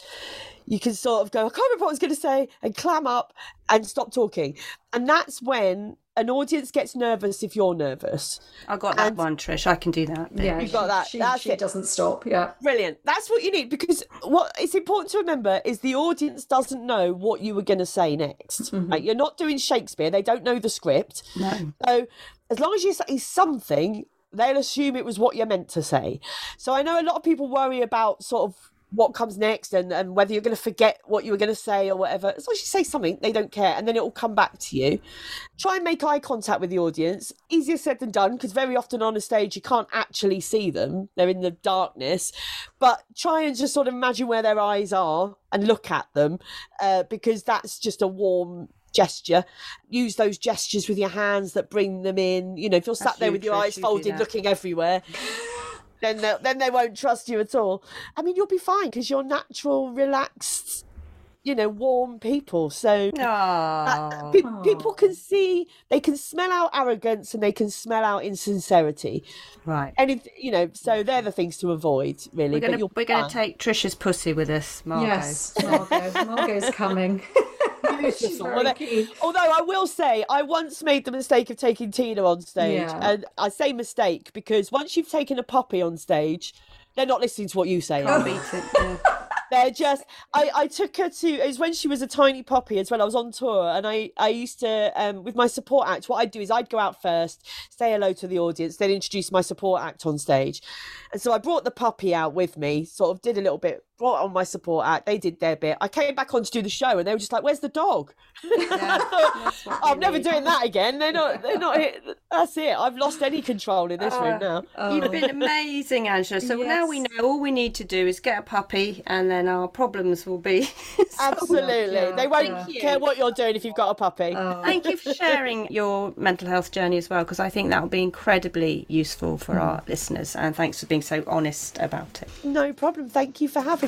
you can sort of go, I can't remember what I was going to say, and clam up and stop talking. And that's when an audience gets nervous if you're nervous. I got that and, one, Trish. I can do that. Yeah, you got that. She, That's she it. doesn't stop. Yeah, brilliant. That's what you need because what it's important to remember is the audience doesn't know what you were going to say next. Mm-hmm. Right? You're not doing Shakespeare. They don't know the script. No. So as long as you say something, they'll assume it was what you're meant to say. So I know a lot of people worry about sort of what comes next and, and whether you're going to forget what you were going to say or whatever. As long as you say something, they don't care. And then it will come back to you. Try and make eye contact with the audience. Easier said than done because very often on a stage you can't actually see them, they're in the darkness. But try and just sort of imagine where their eyes are and look at them uh, because that's just a warm gesture. Use those gestures with your hands that bring them in. You know, if you're sat That's there with your eyes folded, looking everywhere then they, then they won't trust you at all. I mean, you'll be fine because you're natural, relaxed, you know, warm people. So uh, pe- people can see, they can smell out arrogance and they can smell out insincerity. Right. And if, you know, so they're the things to avoid, really. We're gonna, we're gonna take Trisha's pussy with us, Margot. Yes, Margot. Margot's coming. [LAUGHS] [LAUGHS] Although I will say, I once made the mistake of taking Tina on stage, yeah. and I say mistake because once you've taken a puppy on stage, they're not listening to what you say. Can't beat it. [LAUGHS] They're just. I, I took her to. It was when she was a tiny poppy as well. I was on tour, and I I used to um with my support act. What I'd do is I'd go out first, say hello to the audience, then introduce my support act on stage, and so I brought the puppy out with me. Sort of did a little bit brought on my support act. They did their bit. I came back on to do the show, and they were just like, "Where's the dog?" Yeah, [LAUGHS] I'm never doing that again. They're not. They're not. [LAUGHS] That's it. I've lost any control in this uh, room now. Oh. You've been amazing, Angela. So yes. now we know all we need to do is get a puppy, and then our problems will be. [LAUGHS] Absolutely, yeah, they won't care what you're doing if you've got a puppy. Oh. Thank you for sharing your mental health journey as well, because I think that will be incredibly useful for mm. our listeners. And thanks for being so honest about it. No problem. Thank you for having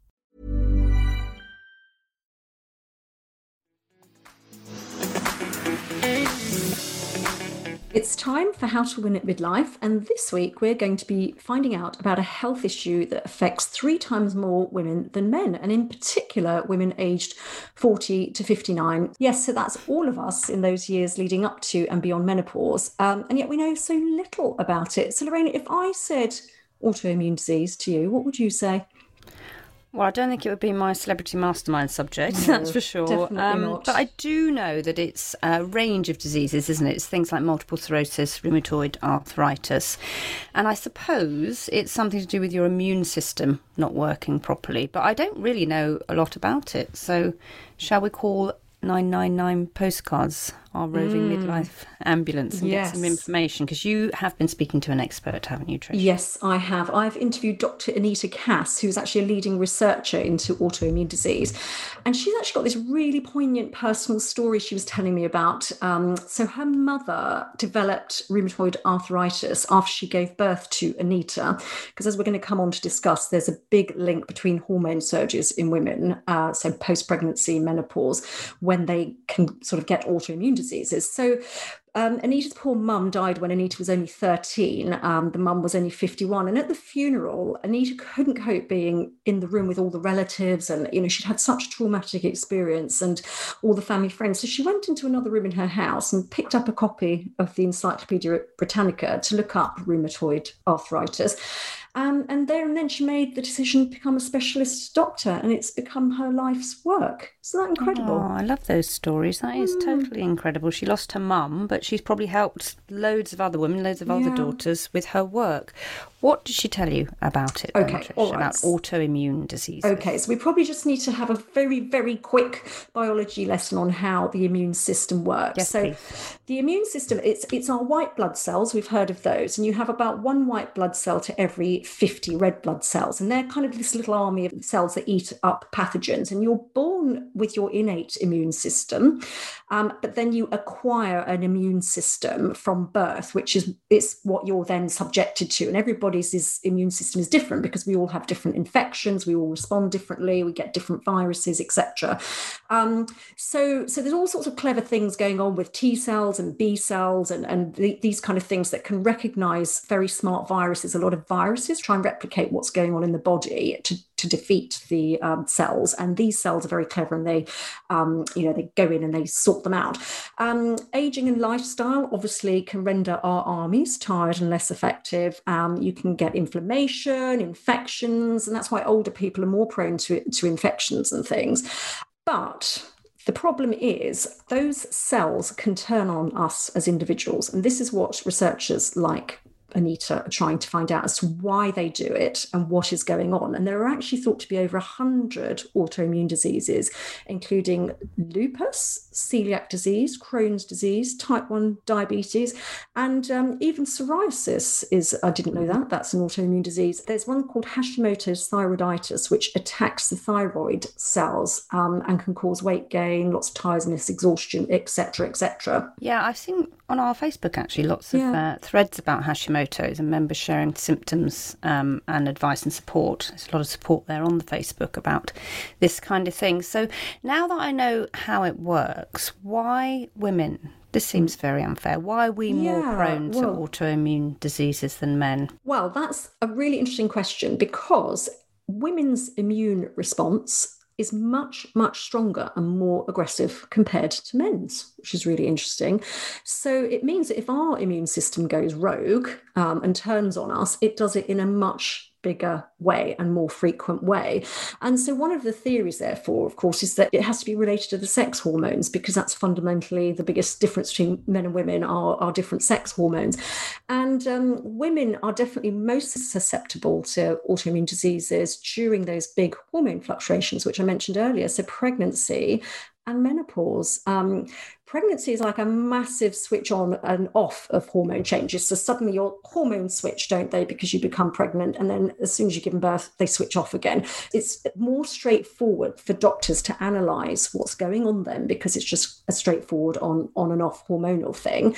It's time for How to Win at Midlife, and this week we're going to be finding out about a health issue that affects three times more women than men, and in particular, women aged 40 to 59. Yes, so that's all of us in those years leading up to and beyond menopause, um, and yet we know so little about it. So, Lorraine, if I said autoimmune disease to you, what would you say? Well, I don't think it would be my celebrity mastermind subject, [LAUGHS] no, that's for sure. Um, but I do know that it's a range of diseases, isn't it? It's things like multiple sclerosis, rheumatoid arthritis. And I suppose it's something to do with your immune system not working properly. But I don't really know a lot about it. So, shall we call 999 postcards, our roving mm. midlife ambulance, and yes. get some information? Because you have been speaking to an expert, haven't you, Trish? Yes, I have. I've interviewed Dr. Anita Kåss, who's actually a leading researcher into autoimmune disease. And she's actually got this really poignant personal story she was telling me about. Um, so, her mother developed rheumatoid arthritis after she gave birth to Anita. Because, as we're going to come on to discuss, there's a big link between hormone surges in women, uh, so post pregnancy, menopause when they can sort of get autoimmune diseases. So um, Anita's poor mum died when Anita was only 13. Um, the mum was only 51. And at the funeral, Anita couldn't cope being in the room with all the relatives. And, you know, she'd had such a traumatic experience and all the family friends. So she went into another room in her house and picked up a copy of the Encyclopedia Britannica to look up rheumatoid arthritis. Um, and there and then she made the decision to become a specialist doctor, and it's become her life's work. Isn't that incredible? Oh, I love those stories. That is mm. totally incredible. She lost her mum, but she's probably helped loads of other women, loads of yeah. other daughters with her work. What did she tell you about it? Okay, then, about autoimmune diseases. Okay, so we probably just need to have a very, very quick biology lesson on how the immune system works. Yes, so, please. the immune system it's it's our white blood cells. We've heard of those, and you have about one white blood cell to every fifty red blood cells, and they're kind of this little army of cells that eat up pathogens. And you're born with your innate immune system, um, but then you acquire an immune system from birth, which is it's what you're then subjected to, and everybody everybody's immune system is different because we all have different infections, we all respond differently, we get different viruses, etc. Um, so, so there's all sorts of clever things going on with T cells and B cells and, and the, these kind of things that can recognize very smart viruses. A lot of viruses try and replicate what's going on in the body to to defeat the um, cells. And these cells are very clever, and they, um, you know, they go in and they sort them out. Um, aging and lifestyle obviously can render our armies tired and less effective. Um, you can get inflammation, infections, and that's why older people are more prone to to infections and things. But the problem is those cells can turn on us as individuals. And this is what researchers like Anita are trying to find out as to why they do it and what is going on. And there are actually thought to be over 100 autoimmune diseases, including lupus, celiac disease, Crohn's disease, type 1 diabetes, and um, even psoriasis is, I didn't know that, that's an autoimmune disease. There's one called Hashimoto's thyroiditis, which attacks the thyroid cells um, and can cause weight gain, lots of tiredness, exhaustion, etc., etc. Yeah, I've seen on our Facebook actually lots of yeah. uh, threads about Hashimoto's and members sharing symptoms um, and advice and support. There's a lot of support there on the Facebook about this kind of thing. So now that I know how it works, why women? This seems very unfair. Why are we yeah, more prone well, to autoimmune diseases than men? Well, that's a really interesting question because women's immune response is much, much stronger and more aggressive compared to men's, which is really interesting. So it means that if our immune system goes rogue um, and turns on us, it does it in a much bigger way and more frequent way. And so, one of the theories, therefore, of course, is that it has to be related to the sex hormones because that's fundamentally the biggest difference between men and women are, are different sex hormones. And um, women are definitely most susceptible to autoimmune diseases during those big hormone fluctuations, which I mentioned earlier. So, pregnancy and menopause. Um, pregnancy is like a massive switch on and off of hormone changes. So suddenly your hormones switch, don't they? Because you become pregnant. And then as soon as you give birth, they switch off again. It's more straightforward for doctors to analyze what's going on then because it's just a straightforward on, on and off hormonal thing.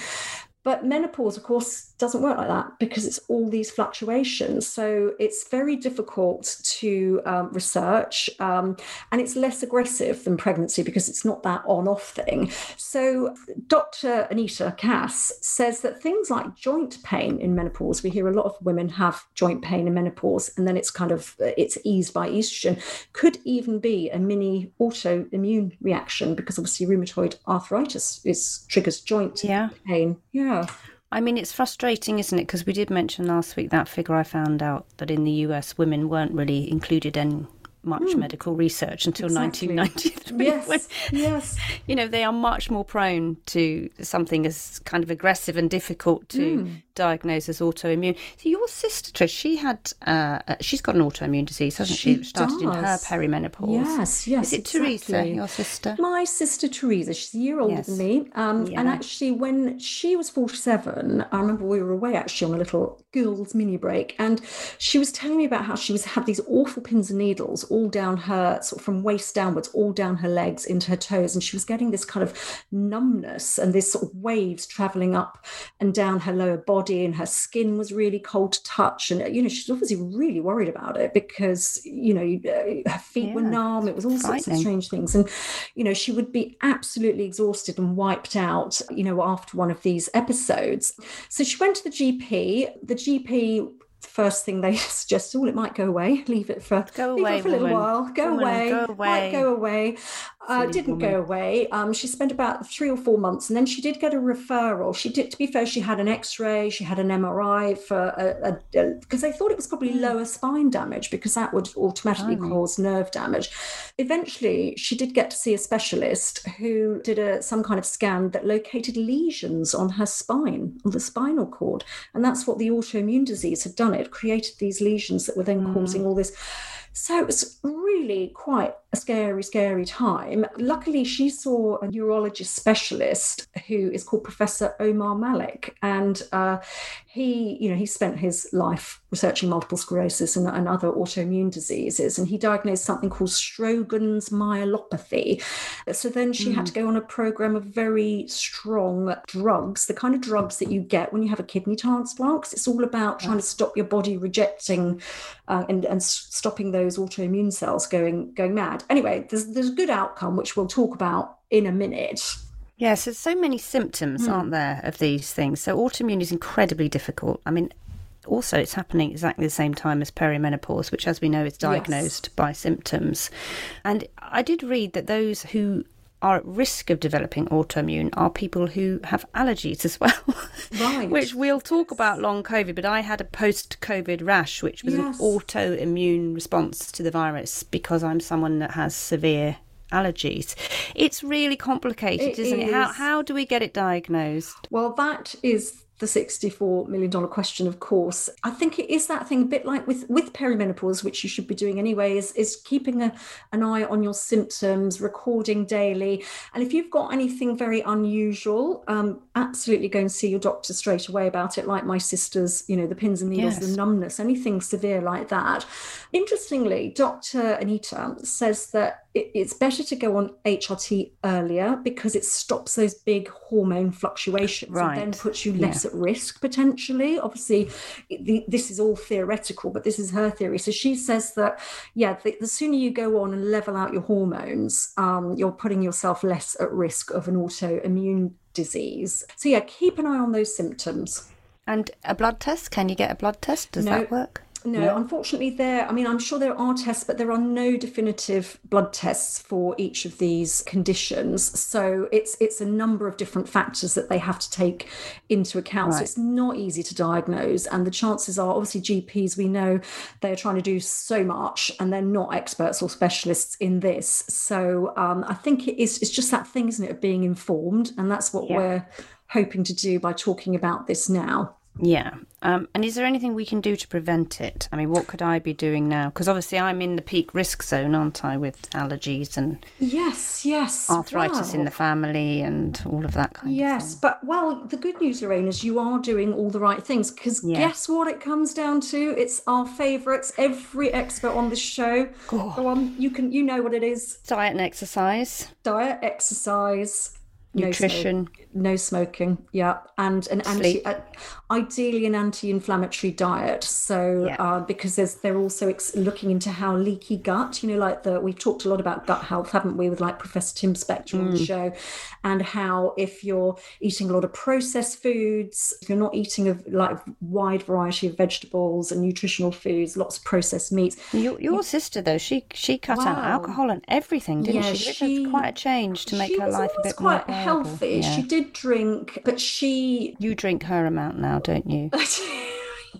But menopause, of course, doesn't work like that because it's all these fluctuations. So it's very difficult to um, research um, and it's less aggressive than pregnancy because it's not that on off thing. So Dr. Anita Kåss says that things like joint pain in menopause, we hear a lot of women have joint pain in menopause and then it's kind of it's eased by estrogen, could even be a mini autoimmune reaction because obviously rheumatoid arthritis is triggers joint yeah. pain. Yeah. I mean, it's frustrating, isn't it? Because we did mention last week that figure I found out that in the US, women weren't really included in much mm. medical research until exactly. 1993. [LAUGHS] Yes, when, yes. [LAUGHS] You know, they are much more prone to something as kind of aggressive and difficult to mm. diagnose as autoimmune. So your sister, Trish, she had, uh, uh she's got an autoimmune disease, hasn't she? she? Started does. in her perimenopause. Yes, yes. Is it exactly. Teresa, your sister? My sister Teresa. She's a year older yes. than me. Um, yeah. And actually, when she was 47, I remember we were away actually on a little girls' mini break, and she was telling me about how she was had these awful pins and needles all down her, sort of from waist downwards, all down her legs into her toes. And she was getting this kind of numbness and this sort of waves traveling up and down her lower body. And her skin was really cold to touch. And, you know, she's obviously really worried about it because, you know, her feet yeah, were numb. It was all sorts of strange things. And, you know, she would be absolutely exhausted and wiped out, you know, after one of these episodes. So she went to the GP. The GP first thing they [LAUGHS] suggest, oh, it might go away. Leave it for, go away, for a little while. Go woman, away. Go away. Might go away. Uh, didn't woman. go away. Um, she spent about three or four months, and then she did get a referral. She did, to be fair, she had an X-ray, she had an MRI for a because they thought it was probably hmm. lower spine damage because that would automatically cause nerve damage. Eventually, she did get to see a specialist who did a some kind of scan that located lesions on her spine, on the spinal cord, and that's what the autoimmune disease had done. It created these lesions that were then mm. causing all this. So it was really quite a scary, scary time. Luckily, she saw a neurologist specialist who is called Professor Omar Malik, and uh, he, you know, he spent his life researching multiple sclerosis and, and, other autoimmune diseases, and he diagnosed something called Sjogren's myelopathy. So then she mm. had to go on a program of very strong drugs, the kind of drugs that you get when you have a kidney transplant. Because it's all about trying to stop your body rejecting uh, and, and stopping those autoimmune cells going going mad anyway, there's there's a good outcome which we'll talk about in a minute. Yes, there's so many symptoms, mm. aren't there, of these things. So autoimmune is incredibly difficult. I mean, also it's happening exactly the same time as perimenopause, which, as we know, is diagnosed yes. by symptoms. And I did read that those who are at risk of developing autoimmune are people who have allergies as well. Right. [LAUGHS] which we'll talk about long COVID, but I had a post COVID rash, which was yes. an autoimmune response to the virus because I'm someone that has severe allergies. It's really complicated, is isn't it? How, how do we get it diagnosed? Well, that is the $64 million question, of course. I think it is that thing, a bit like with, with perimenopause, which you should be doing anyway, is, is keeping a, an eye on your symptoms, recording daily. And if you've got anything very unusual, um, absolutely go and see your doctor straight away about it, like my sister's, you know, the pins and needles, yes. the numbness, anything severe like that. Interestingly, Dr. Anita says that it's better to go on HRT earlier because it stops those big hormone fluctuations right. and then puts you less at risk potentially. Obviously, the, this is all theoretical, but this is her theory. So she says that, yeah, the, the sooner you go on and level out your hormones, um, you're putting yourself less at risk of an autoimmune disease. So, yeah, keep an eye on those symptoms. And a blood test? Can you get a blood test? Does no, that work? No, yeah. unfortunately, there. I mean, I'm sure there are tests, but there are no definitive blood tests for each of these conditions. So it's it's a number of different factors that they have to take into account. Right. So it's not easy to diagnose, and the chances are, obviously, GPs we know they are trying to do so much, and they're not experts or specialists in this. So um, I think it is. It's just that thing, isn't it, of being informed, and that's what yeah. we're hoping to do by talking about this now. Yeah. Um, and is there anything we can do to prevent it? I mean, what could I be doing now? Because obviously I'm in the peak risk zone, aren't I, with allergies and yes, yes, arthritis in the family and all of that kind yes, of Yes, but well, the good news, Lorraine, is you are doing all the right things. Because yeah. guess what? It comes down to it's our favourites. Every expert on the show. Oh. Go on, you can, you know what it is. Diet and exercise. Diet, exercise nutrition no, no smoking yeah and an anti uh, ideally an anti-inflammatory diet so yeah. uh, because there's they're also ex- looking into how leaky gut you know like the we've talked a lot about gut health haven't we with like professor tim spector mm. on the show and how if you're eating a lot of processed foods if you're not eating a like wide variety of vegetables and nutritional foods lots of processed meats your, your sister though she she cut wow. out alcohol and everything didn't yeah, she, she quite a change to make her life a bit more healthy. Yeah. She did drink, but she. You drink her amount now, don't you? [LAUGHS]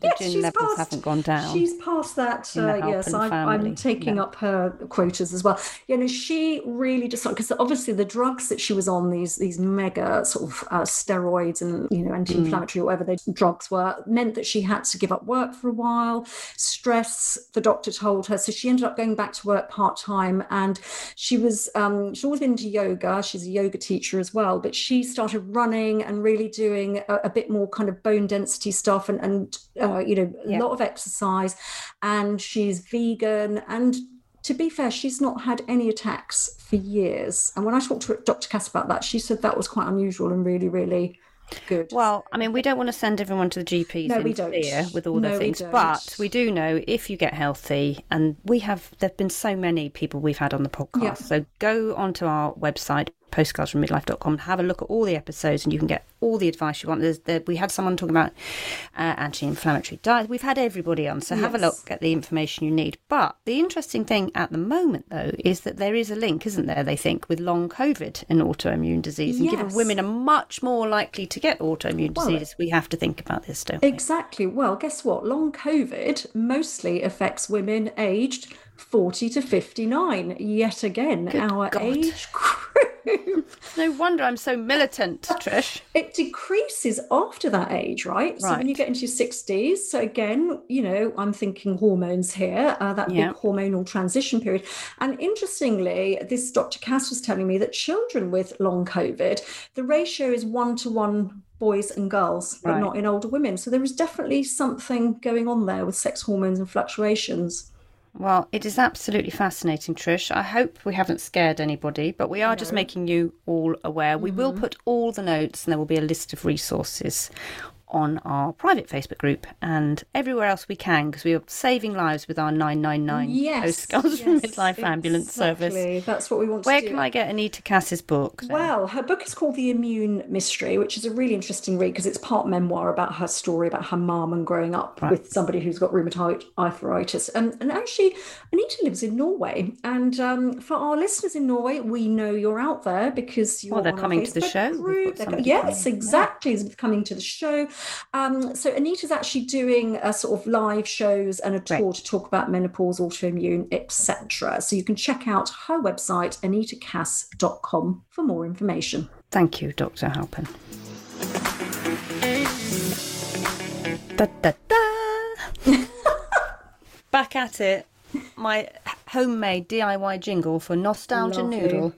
yes, gin levels past, haven't gone down. She's past that. Uh, yes, I, am taking yeah. up her quotas as well. You know, she really just because obviously the drugs that she was on these these mega sort of uh, steroids and you know anti-inflammatory mm. or whatever the drugs were meant that she had to give up work for a while. Stress, the doctor told her, so she ended up going back to work part time, and she was um, she's always been into yoga. She's a yoga teacher as well, but she started running and really doing a, a bit more kind of bone density stuff and and uh, you know, a yeah. lot of exercise, and she's vegan. And to be fair, she's not had any attacks for years. And when I talked to Dr. Kåss about that, she said that was quite unusual and really, really good. Well, I mean, we don't want to send everyone to the GPs no, we don't. fear with all no, the things, we but we do know if you get healthy, and we have, there have been so many people we've had on the podcast. So go onto our website, postcards from midlife.com and have a look at all the episodes and you can get all the advice you want. There, we had someone talking about uh, anti inflammatory diet. We've had everybody on, so yes. have a look at the information you need. But the interesting thing at the moment, though, is that there is a link, isn't there, they think, with long COVID and autoimmune disease. And yes. given women are much more likely to get autoimmune well, disease, we have to think about this, don't we? Exactly. Well, guess what? Long COVID mostly affects women aged 40 to 59. Yet again, Good our God. age group. [LAUGHS] no wonder I'm so militant, Trish. It decreases after that age, right? right? So when you get into your 60s, so again, you know, I'm thinking hormones here, uh, that yeah. big hormonal transition period. And interestingly, this Dr. Kåss was telling me that children with long COVID, the ratio is one to one boys and girls, but right. not in older women. So there is definitely something going on there with sex hormones and fluctuations. Well, it is absolutely fascinating, Trish. I hope we haven't scared anybody, but we are no. just making you all aware. We mm-hmm. will put all the notes and there will be a list of resources on our private Facebook group and everywhere else we can because we are saving lives with our 999 yes, postcards yes, from Midlife exactly. Ambulance Service. That's what we want Where can I get Anita Kåss's book? Then? Well, her book is called The Immune Mystery, which is a really interesting read because it's part memoir about her story about her mum and growing up right. with somebody who's got rheumatoid arthritis. And, and actually, Anita lives in Norway. And um, for our listeners in Norway, we know you're out there because you're well, they're coming to the show. Yes, coming. exactly. Yeah. Coming to the show. Um, so Anita's actually doing a sort of live shows and a tour right. to talk about menopause, autoimmune, etc. So you can check out her website, anitacass.com, for more information. Thank you, Dr. Halpin. Da, da, da. [LAUGHS] Back at it. My homemade DIY jingle for Nostalgia. Noodle.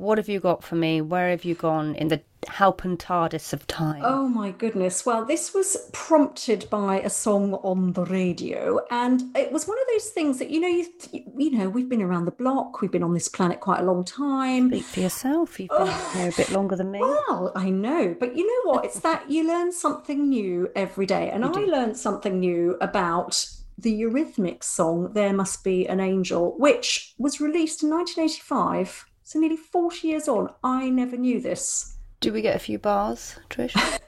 What have you got for me? Where have you gone in the Halpin TARDIS of time? Oh my goodness. Well, this was prompted by a song on the radio and it was one of those things that you know you you know, we've been around the block, we've been on this planet quite a long time. Speak for yourself. You've been here a bit longer than me. Well, I know, but you know what? It's that [LAUGHS] you learn something new every day. And I learned something new about the Eurythmics song, There Must Be an Angel, which was released in 1985. So nearly 40 years on. I never knew this. Do we get a few bars, Trish? [LAUGHS]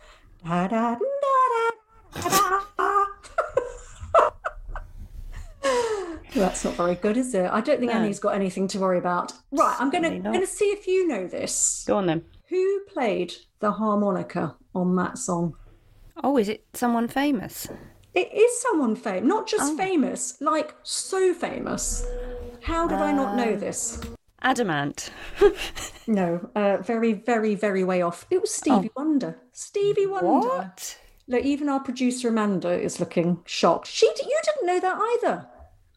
Da, da, da, da. [LAUGHS] That's not very good, is it? I don't think No. Annie's got anything to worry about. Right, I'm going to going to see if you know this. Go on then. Who played the harmonica on that song? Oh, is it someone famous? It is someone famous, not just Oh. famous, like so famous. How did I not know uh, this? Adam Ant. No, uh, very, very, very way off. It was Stevie Wonder. Stevie Wonder. Oh. What? Look, even our producer Amanda is looking shocked. She, you didn't know that either.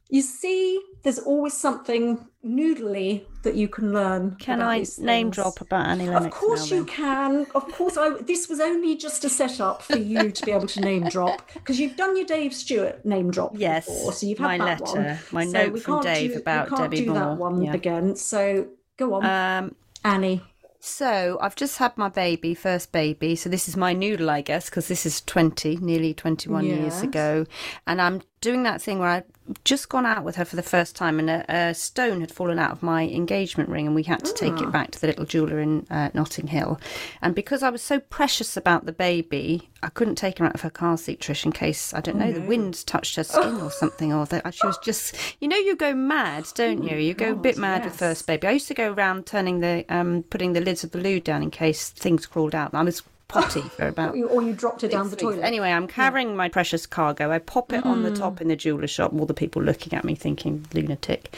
You see, there's always something noodly that you can learn. Can I name drop about Annie Lennox? Of course now, you can. Of course, I. This was only just a setup for you to be able to name drop because you've done your Dave Stewart name drop Yes, before, so you've had my that letter, one. my So note from Dave do, about we can't Debbie do that Moore, one yeah. again. So go on, Um, Annie. so I've just had my baby, first baby. So this is my noodle, I guess, because this is 20, nearly 21 years ago. And I'm doing that thing where I'd just gone out with her for the first time and a, a stone had fallen out of my engagement ring and we had to take Ah. it back to the little jeweler in uh, Notting Hill. And because I was so precious about the baby, I couldn't take her out of her car seat, Trish, in case, I don't know, the wind touched her skin or [LAUGHS] something, or that she was just, you know, you go mad, don't you? You go a bit mad with first baby. I used to go around turning the, um, putting the lids of the loo down in case things crawled out. I was potty for about Or you, or you dropped it down the six toilet. Anyway, I'm carrying my precious cargo. I pop it on the Mm. top in the jeweler shop. All the people looking at me thinking lunatic.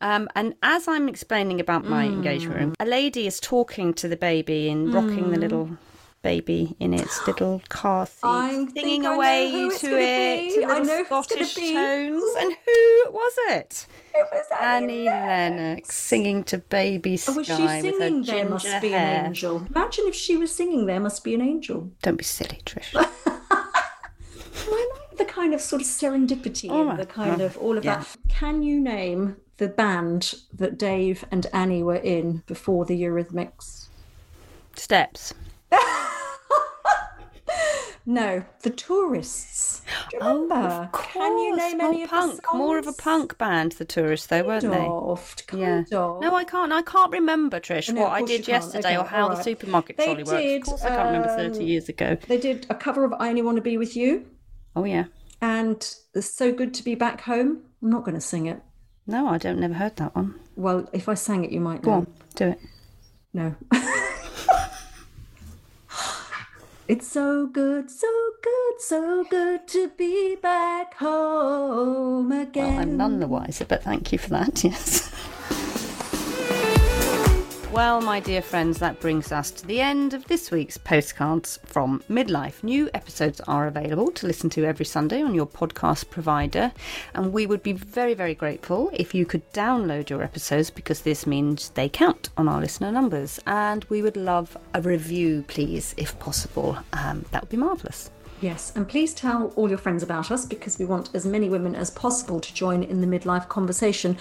Um, and as I'm explaining about my Mm. engagement ring, a lady is talking to the baby and rocking the little baby in its [GASPS] little car seat, I singing think I know away to it, be. to I little know who it's gonna Scottish be. tones. And who was it? It was Annie Lennox singing to Baby Sky Oh, was she with her singing There Must Be hair. an Angel? Imagine if she was singing There Must Be an Angel. Don't be silly, Trish. [LAUGHS] I like the kind of sort of serendipity All and the kind Well, of all of yeah. that. Can you name the band that Dave and Annie were in before the Eurythmics? Steps. No, the Tourists. Oh, of course. Can you name more any of punk, the more of a punk band, the tourists, though, weren't Kind they? of, kind Yeah. of. No, I can't. I can't remember, Trish, No, what I did yesterday Okay, or how all the right. supermarket They trolley works. did, Of course, I can't remember thirty um, years ago. They did a cover of I Only Want to Be With You Oh yeah. and It's So Good to Be Back Home. I'm not going to sing it. No, I don't. Never heard that one. Well, if I sang it, you might Go know. on, do it. No. [LAUGHS] it's so good, so good, so good to be back home again. Well, I'm none the wiser, but thank you for that. [LAUGHS] Yes. Well, my dear friends, that brings us to the end of this week's postcards from Midlife. New episodes are available to listen to every Sunday on your podcast provider, and we would be very, very grateful if you could download your episodes because this means they count on our listener numbers. And we would love a review, please, if possible. Um, that would be marvellous. Yes, and please tell all your friends about us because we want as many women as possible to join in the midlife conversation.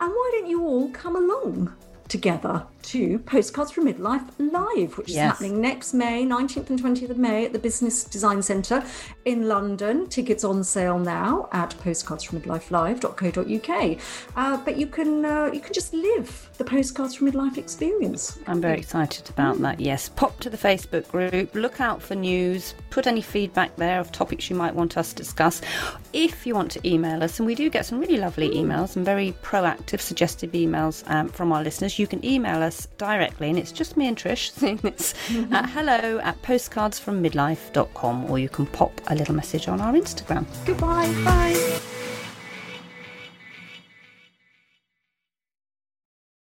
And why don't you all come along together to Postcards from Midlife Live, which is happening next May, 19th and 20th of May at the Business Design Centre in London. Tickets on sale now at postcardsfrommidlifelive.co.uk. Uh, but you can uh, you can just live the Postcards from Midlife experience. I'm very excited about that. Yes, pop to the Facebook group, look out for news, put any feedback there of topics you might want us to discuss. If you want to email us, and we do get some really lovely emails and very proactive, suggestive emails um, from our listeners, you can email us directly, and it's just me and Trish [LAUGHS] saying this at mm-hmm. hello at postcardsfrommidlife.com, or you can pop a little message on our Instagram. Goodbye. Bye.